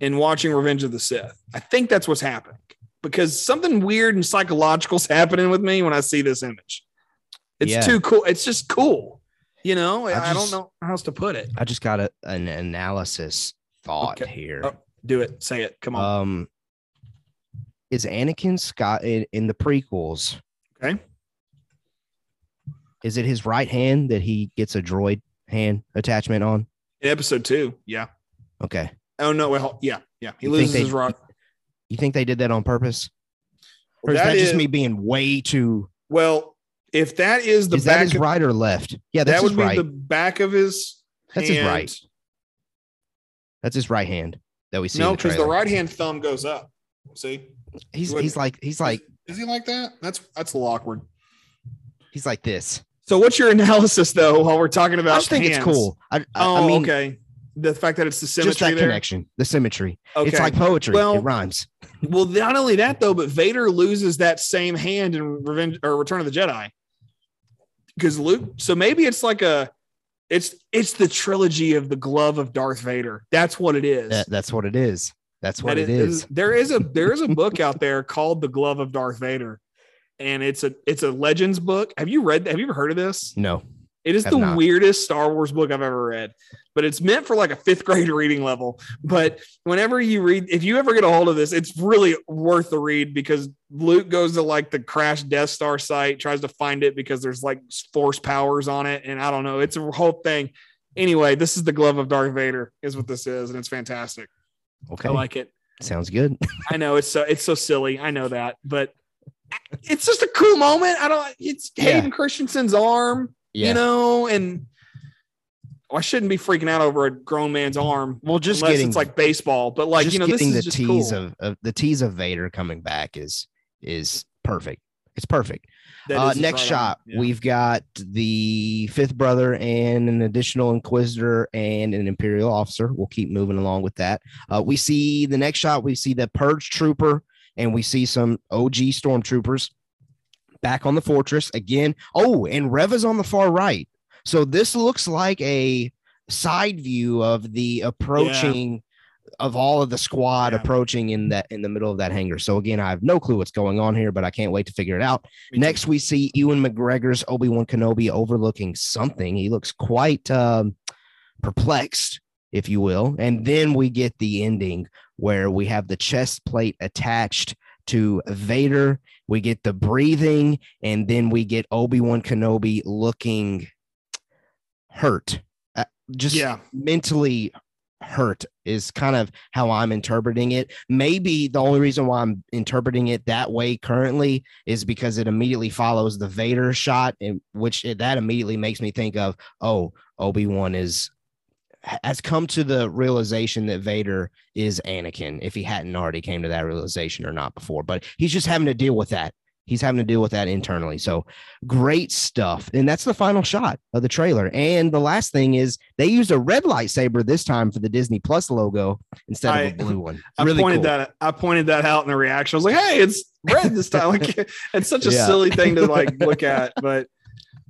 in watching Revenge of the Sith. I think that's what's happening because something weird and psychological is happening with me when I see this image. It's Yeah. too cool. It's just cool. You know, I, I don't know how else to put it. I just got a, an analysis thought Okay. here. Oh, do it. Say it. Come on. Um, is Anakin Scott in, in the prequels? okay. Is it his right hand that he gets a droid hand attachment on? In episode two. Yeah. Okay. Oh no. Well, yeah. Yeah. He You loses they- his rock. You think they did that on purpose, or is That that, just is- me being way too? Well, if that is the is that back, his of, right or left? Yeah, that's that would be right. the back of his. That's his right. That's his right hand that we see. No, in the, because the right hand thumb goes up. See, He's he's like he's like is he like that? That's that's a little awkward. he's like this. So, what's your analysis though? While we're talking about, I just think it's cool. I, I, Oh, I mean, okay. The fact that it's the symmetry just that there. connection, the symmetry. Okay. It's like poetry. Well- it rhymes. Well, not only that though, but Vader loses that same hand in Revenge or Return of the Jedi. Because Luke, so maybe it's like a it's it's the trilogy of the glove of Darth Vader. That's what it is. That, that's what it is. That's what That it is. There is a there is a <laughs> book out there called The Glove of Darth Vader. And it's a it's a legends book. Have you read have you ever heard of this? No. It is Have the not. weirdest Star Wars book I've ever read, but it's meant for like a fifth <laughs> grade reading level. But whenever you read, if you ever get a hold of this, it's really worth the read because Luke goes to like the crashed Death Star site, tries to find it because there's like force powers on it. And I don't know, it's a whole thing. Anyway, this is the glove of Darth Vader, is what this is, and it's fantastic. Okay. I like it. Sounds good. <laughs> I know it's so it's so silly. I know that, but it's just a cool moment. I don't. It's Yeah. Hayden Christensen's arm Yeah. you know, and well, I shouldn't be freaking out over a grown man's arm well, just unless getting it's like baseball. But like just you know, this getting is the just tease cool. of, of the tease of Vader coming back is is perfect. It's perfect. Uh, next right shot. Yeah. we've got the fifth brother and an additional Inquisitor and an Imperial officer. We'll keep moving along with that. Uh, we see the next shot, we see the Purge Trooper and we see some OG Stormtroopers back on the fortress again. Oh, and Rev is on the far right. So this looks like a side view of the approaching of all of the squad Yeah. approaching in that in the middle of that hangar. So again, I have no clue what's going on here, but I can't wait to figure it out. Me too. Next, we see Ewan McGregor's Obi Wan Kenobi overlooking something. He looks quite um, perplexed, if you will. And then we get the ending where we have the chest plate attached to Vader. We get the breathing, and then we get Obi Wan Kenobi looking hurt, uh, just yeah, mentally hurt is kind of how I'm interpreting it. Maybe the only reason why I'm interpreting it that way currently is because it immediately follows the Vader shot, and which it, that immediately makes me think of, oh, Obi Wan is has come to the realization that Vader is Anakin. If he hadn't already came to that realization or not before, but he's just having to deal with that. He's having to deal with that internally. So great stuff. And that's the final shot of the trailer. And the last thing is they used a red lightsaber this time for the Disney Plus logo instead I- of a blue one. <laughs> I Really pointed cool. that I pointed that out in the reaction. I was like, "Hey, it's red this time." Like, <laughs> <laughs> it's such a Yeah. silly thing to like look at, but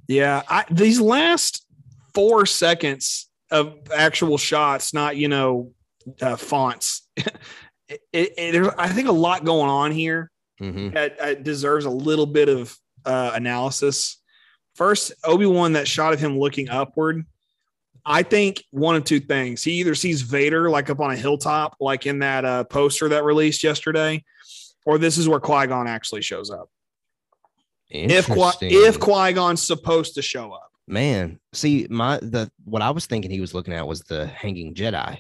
yeah, I, these last four seconds of actual shots, not you know uh, fonts. <laughs> it, it, there's, I think, a lot going on here. Mhm. that uh, deserves a little bit of uh, analysis. First, Obi Wan that shot of him looking upward. I think one of two things. He either sees Vader like up on a hilltop, like in that uh, poster that released yesterday, or this is where Qui Gon actually shows up. If Qui- if Qui Gon's supposed to show up, man, see my the what I was thinking he was looking at was the hanging Jedi.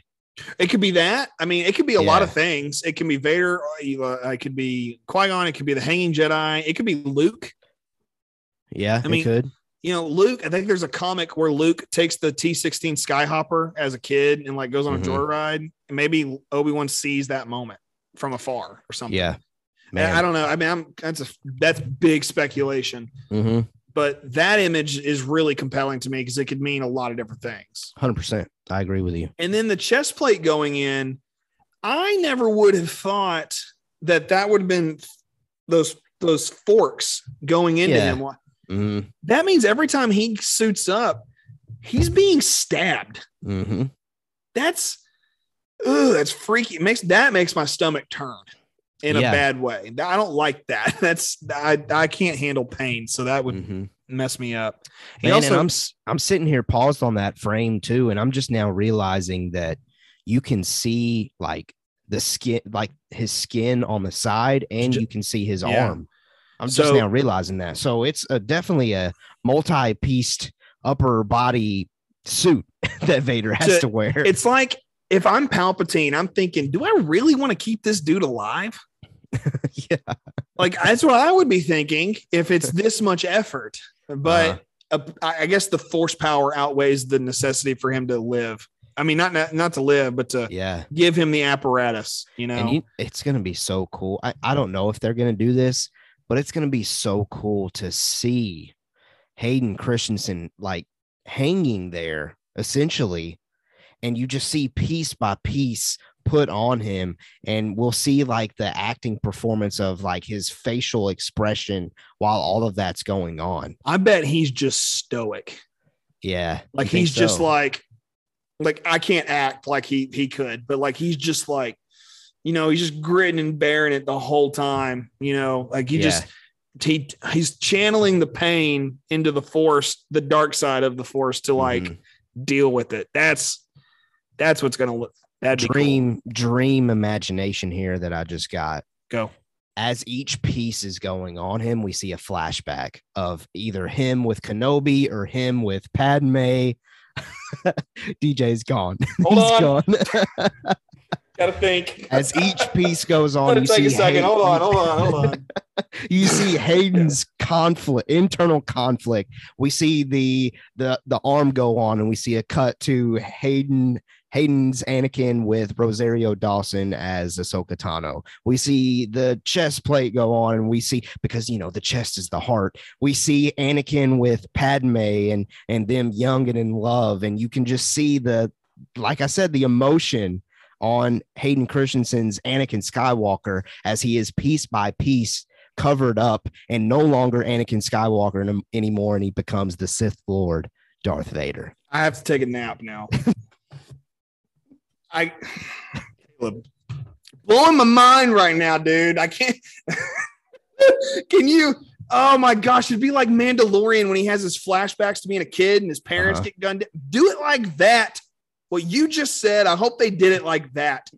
it could be that. I mean, it could be a lot of things. It can be Vader. Uh, it could be Qui Gon. It could be the Hanging Jedi. It could be Luke. Yeah, I mean, it could. you know, Luke, I think there's a comic where Luke takes the T16 Skyhopper as a kid and like goes on Mhm. a joyride. And maybe Obi-Wan sees that moment from afar or something. Yeah. I- I don't know. I mean, I'm that's a that's big speculation. hmm but that image is really compelling to me because it could mean a lot of different things. 100%. I agree with you. And then the chest plate going in, I never would have thought that that would have been those those forks going into Yeah. him. Mm That means every time he suits up, he's being stabbed. hmm. That's ugh, that's freaky. It makes that makes my stomach turn in Yeah. a bad way. I don't like that. <laughs> That's I I can't handle pain, so that would hmm mess me up. Man, also and I'm I'm sitting here paused on that frame too, and I'm just now realizing that you can see like the skin, like his skin on the side, and you can see his Yeah. arm. I'm just now realizing that. So it's a, definitely a multi-pieced upper body suit <laughs> that Vader has To- to wear. it's like if I'm Palpatine, I'm thinking, do I really want to keep this dude alive? <laughs> yeah, Like that's what I would be thinking if it's this much effort. But uh, I guess the force power outweighs the necessity for him to live. I mean, not not, not to live, but to yeah. give him the apparatus. You know, it's gonna be so cool. I, I don't know if they're gonna do this, but it's gonna be so cool to see Hayden Christensen like hanging there essentially, and you just see piece by piece put on him, and we'll see like the acting performance of like his facial expression while all of that's going on. I bet he's just stoic. Yeah, Like he's just like, like I can't act like he he could, but like he's just like, you know, he's just gritting and bearing it the whole time. You know, like he Yeah. just he he's channeling the pain into the force, the dark side of the force to like Mhm. deal with it. That's that's what's gonna look. That'd be cool. dream dream imagination here that I just got. Go. as each piece is going on him, we see a flashback of either him with Kenobi or him with Padme. <laughs> DJ's gone. <laughs> Hold He's on. gone. <laughs> Gotta think. as each piece goes on, you take see a second. Hay- Hold on. Hold on. Hold on. you see Hayden's conflict, internal conflict. We see the the the arm go on, and we see a cut to Hayden Hayden's Anakin with Rosario Dawson as Ahsoka Tano. We see the chest plate go on, and we see because you know the chest is the heart. We see Anakin with Padme and and them young and in love, and you can just see the like I said, the emotion on Hayden Christensen's Anakin Skywalker as he is piece by piece covered up and no longer Anakin Skywalker anymore, and he becomes the Sith Lord Darth Vader. I have to take a nap now. <laughs> I Caleb, blowing my mind right now, dude. I can't. <laughs> Can you? Oh my gosh, it'd be like Mandalorian when he has his flashbacks to being a kid and his parents Uh-huh. get gunned. down. Do it like that. What you just said, I hope they did it like that.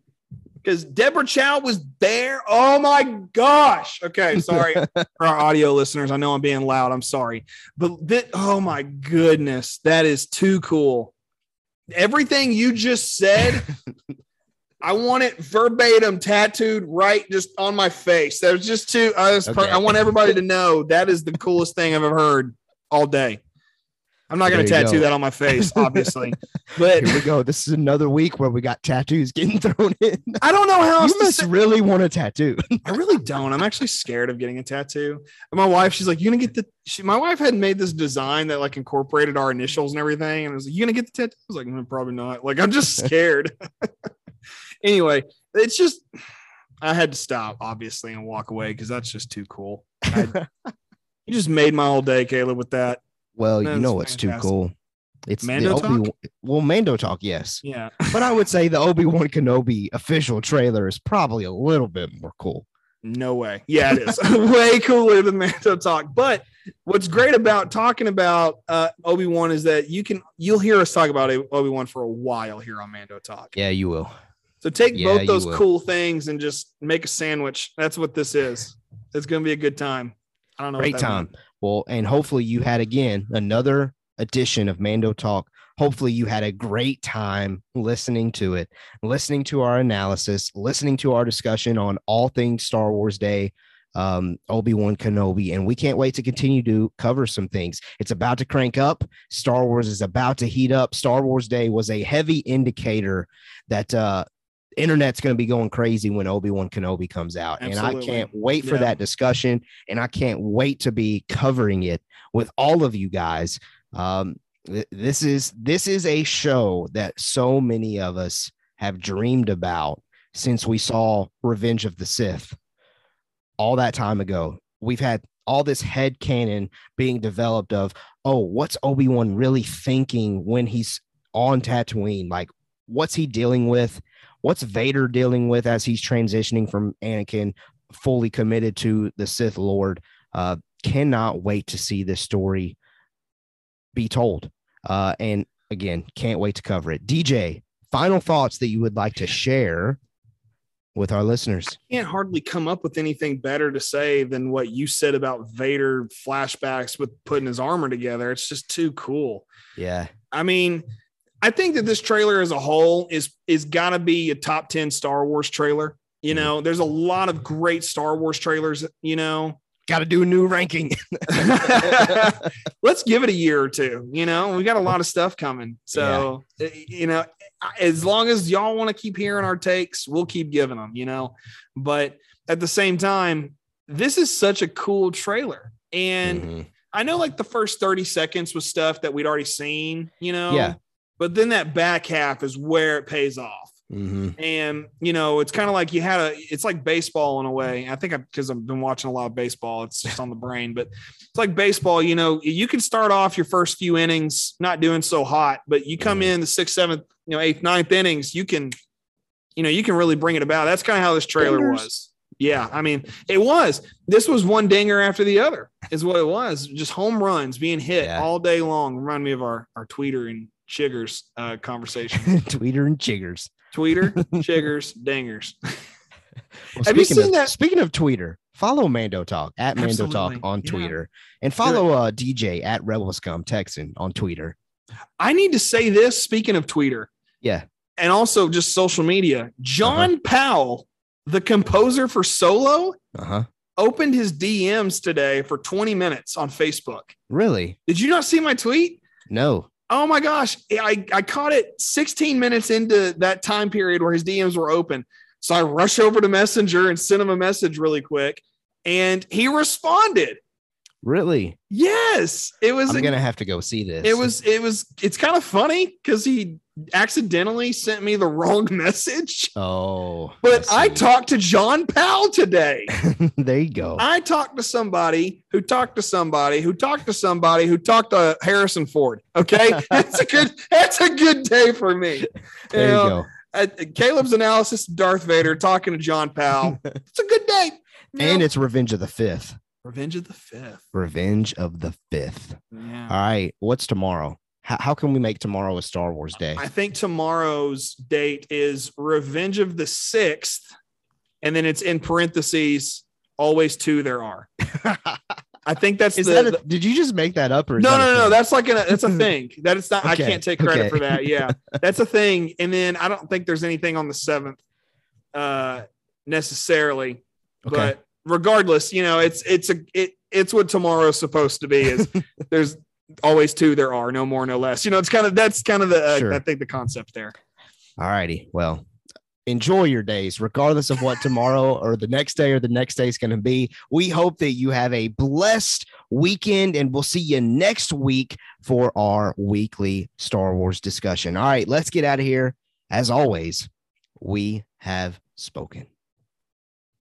Because Deborah Chow was there. Oh my gosh. Okay, sorry <laughs> for our audio listeners. I know I'm being loud. I'm sorry. But that, oh my goodness, that is too cool. Everything you just said, I want it verbatim tattooed right just on my face. That was just too. I, was per- I want everybody to know that is the coolest thing I've ever heard all day. I'm not going to tattoo go. that on my face, obviously, <laughs> but Here we go. This is another week where we got tattoos getting <laughs> thrown in. I don't know how else You to must say- really want a tattoo. <laughs> I really don't. I'm actually scared of getting a tattoo. And my wife, she's like, "You gonna get the?" She, my wife had made this design that like incorporated our initials and everything, and I was like, "You gonna get the tattoo?" I was like, "Mm, "Probably not." Like, I'm just scared. anyway, it's just I had to stop, obviously, and walk away because that's just too cool. I- you just made my whole day, Caleb, with that. Well, you know what's too cool? It's Mando the Obi. Well, Mando talk, yes, Yeah, but I would <laughs> say the Obi Wan Kenobi official trailer is probably a little bit more cool. No way. Yeah, it is <laughs> <laughs> way cooler than Mando talk. But what's great about talking about uh, Obi Wan is that you can you'll hear us talk about Obi Wan for a while here on Mando Talk. Yeah, you will. So take Yeah, both those cool things and just make a sandwich. That's what this is. It's gonna be a good time. I don't know. Great time. means. Well, and hopefully you had again another edition of Mando Talk. Hopefully you had a great time listening to it, listening to our analysis, listening to our discussion on all things Star Wars Day, um, Obi Wan Kenobi, and we can't wait to continue to cover some things. It's about to crank up. Star Wars is about to heat up. Star Wars Day was a heavy indicator that uh, internet's going to be going crazy when Obi-Wan Kenobi comes out. And I can't wait for Yeah. that discussion. And I can't wait to be covering it with all of you guys. Um, th- this is this is a show that so many of us have dreamed about since we saw Revenge of the Sith all that time ago. We've had all this head canon being developed of, oh, what's Obi-Wan really thinking when he's on Tatooine? Like, what's he dealing with? What's Vader dealing with as he's transitioning from Anakin fully committed to the Sith Lord? Uh, cannot wait to see this story be told. Uh, and again, can't wait to cover it. DJ, final thoughts that you would like to share with our listeners. can't hardly come up with anything better to say than what you said about Vader flashbacks with putting his armor together. It's just too cool. Yeah. I mean, I think that this trailer as a whole is is got to be a top 10 Star Wars trailer. You Mhm. know, there's a lot of great Star Wars trailers, you know. Got to do a new ranking. <laughs> Let's give it a year or two, you know. We got a lot of stuff coming. So, uh, you know, as long as y'all want to keep hearing our takes, we'll keep giving them, you know. But at the same time, this is such a cool trailer. And Mhm. I know like the first 30 seconds was stuff that we'd already seen, you know. Yeah. But then that back half is where it pays off. Mhm. And you know, it's kind of like you had a it's like baseball in a way. I think I because I've been watching a lot of baseball, it's just on the brain, but it's like baseball, you know, you can start off your first few innings not doing so hot, but you come Mhm. in the sixth, seventh, you know, eighth, ninth innings, you can, you know, you can really bring it about. That's kind of how this trailer Dingers. was. Yeah, I mean, it was. This was one dinger after the other, is what it was. Just home runs being hit Yeah. all day long. Remind me of our our tweeter and chiggers uh, conversation. <laughs> Tweeter and Chiggers. Tweeter, <laughs> chiggers, dingers. Well, <laughs> Have you seen of, that- Speaking of Tweeter, follow Mando Talk at Mando Talk Absolutely. on Yeah. Twitter, and follow uh, DJ at Rebel Scum Texan on Twitter. I need to say this. Speaking of Tweeter, Yeah. and also just social media, John Powell, the composer for Solo, Uh huh. opened his DMs today for 20 minutes on Facebook. Really? Did you not see my tweet? No. Oh my gosh. I, I caught it 16 minutes into that time period where his DMs were open. So I rush over to Messenger and sent him a message really quick. And he responded. Really? Yes. It was I'm gonna have to go see this. it was it was it's kind of funny because he accidentally sent me the <laughs> wrong message. Oh, But I see. talked to John Powell today. <laughs> there you go. I talked to somebody who talked to somebody who talked to somebody who talked to Harrison Ford. Okay, <laughs> that's a good that's a good day for me. there you know, go. Caleb's analysis, Darth Vader talking to John Powell. it's a good day. You And know? it's Revenge of the Fifth. Revenge of the Fifth. Revenge of the Fifth. Yeah. All right. What's tomorrow? How, how can we make tomorrow a Star Wars day? I think tomorrow's date is Revenge of the Sixth, and then it's in parentheses. Always two there are. <laughs> I think that's Is the, that a, did you just make that up or no, no, no, thing? That's like a that's a thing. <laughs> That it's not. I can't take credit okay. for that. Yeah, <laughs> that's a thing. And then I don't think there's anything on the seventh uh, necessarily. Okay. But regardless, you know, it's it's a it it's what tomorrow's supposed to be. Is <laughs> there's always two there are no more no less. You know, it's kind of that's kind of the uh, Sure. I think the concept there. All righty. Well, enjoy your days, regardless of what tomorrow <laughs> or the next day or the next day is going to be. We hope that you have a blessed weekend, and we'll see you next week for our weekly Star Wars discussion. All right, let's get out of here. As always, we have spoken.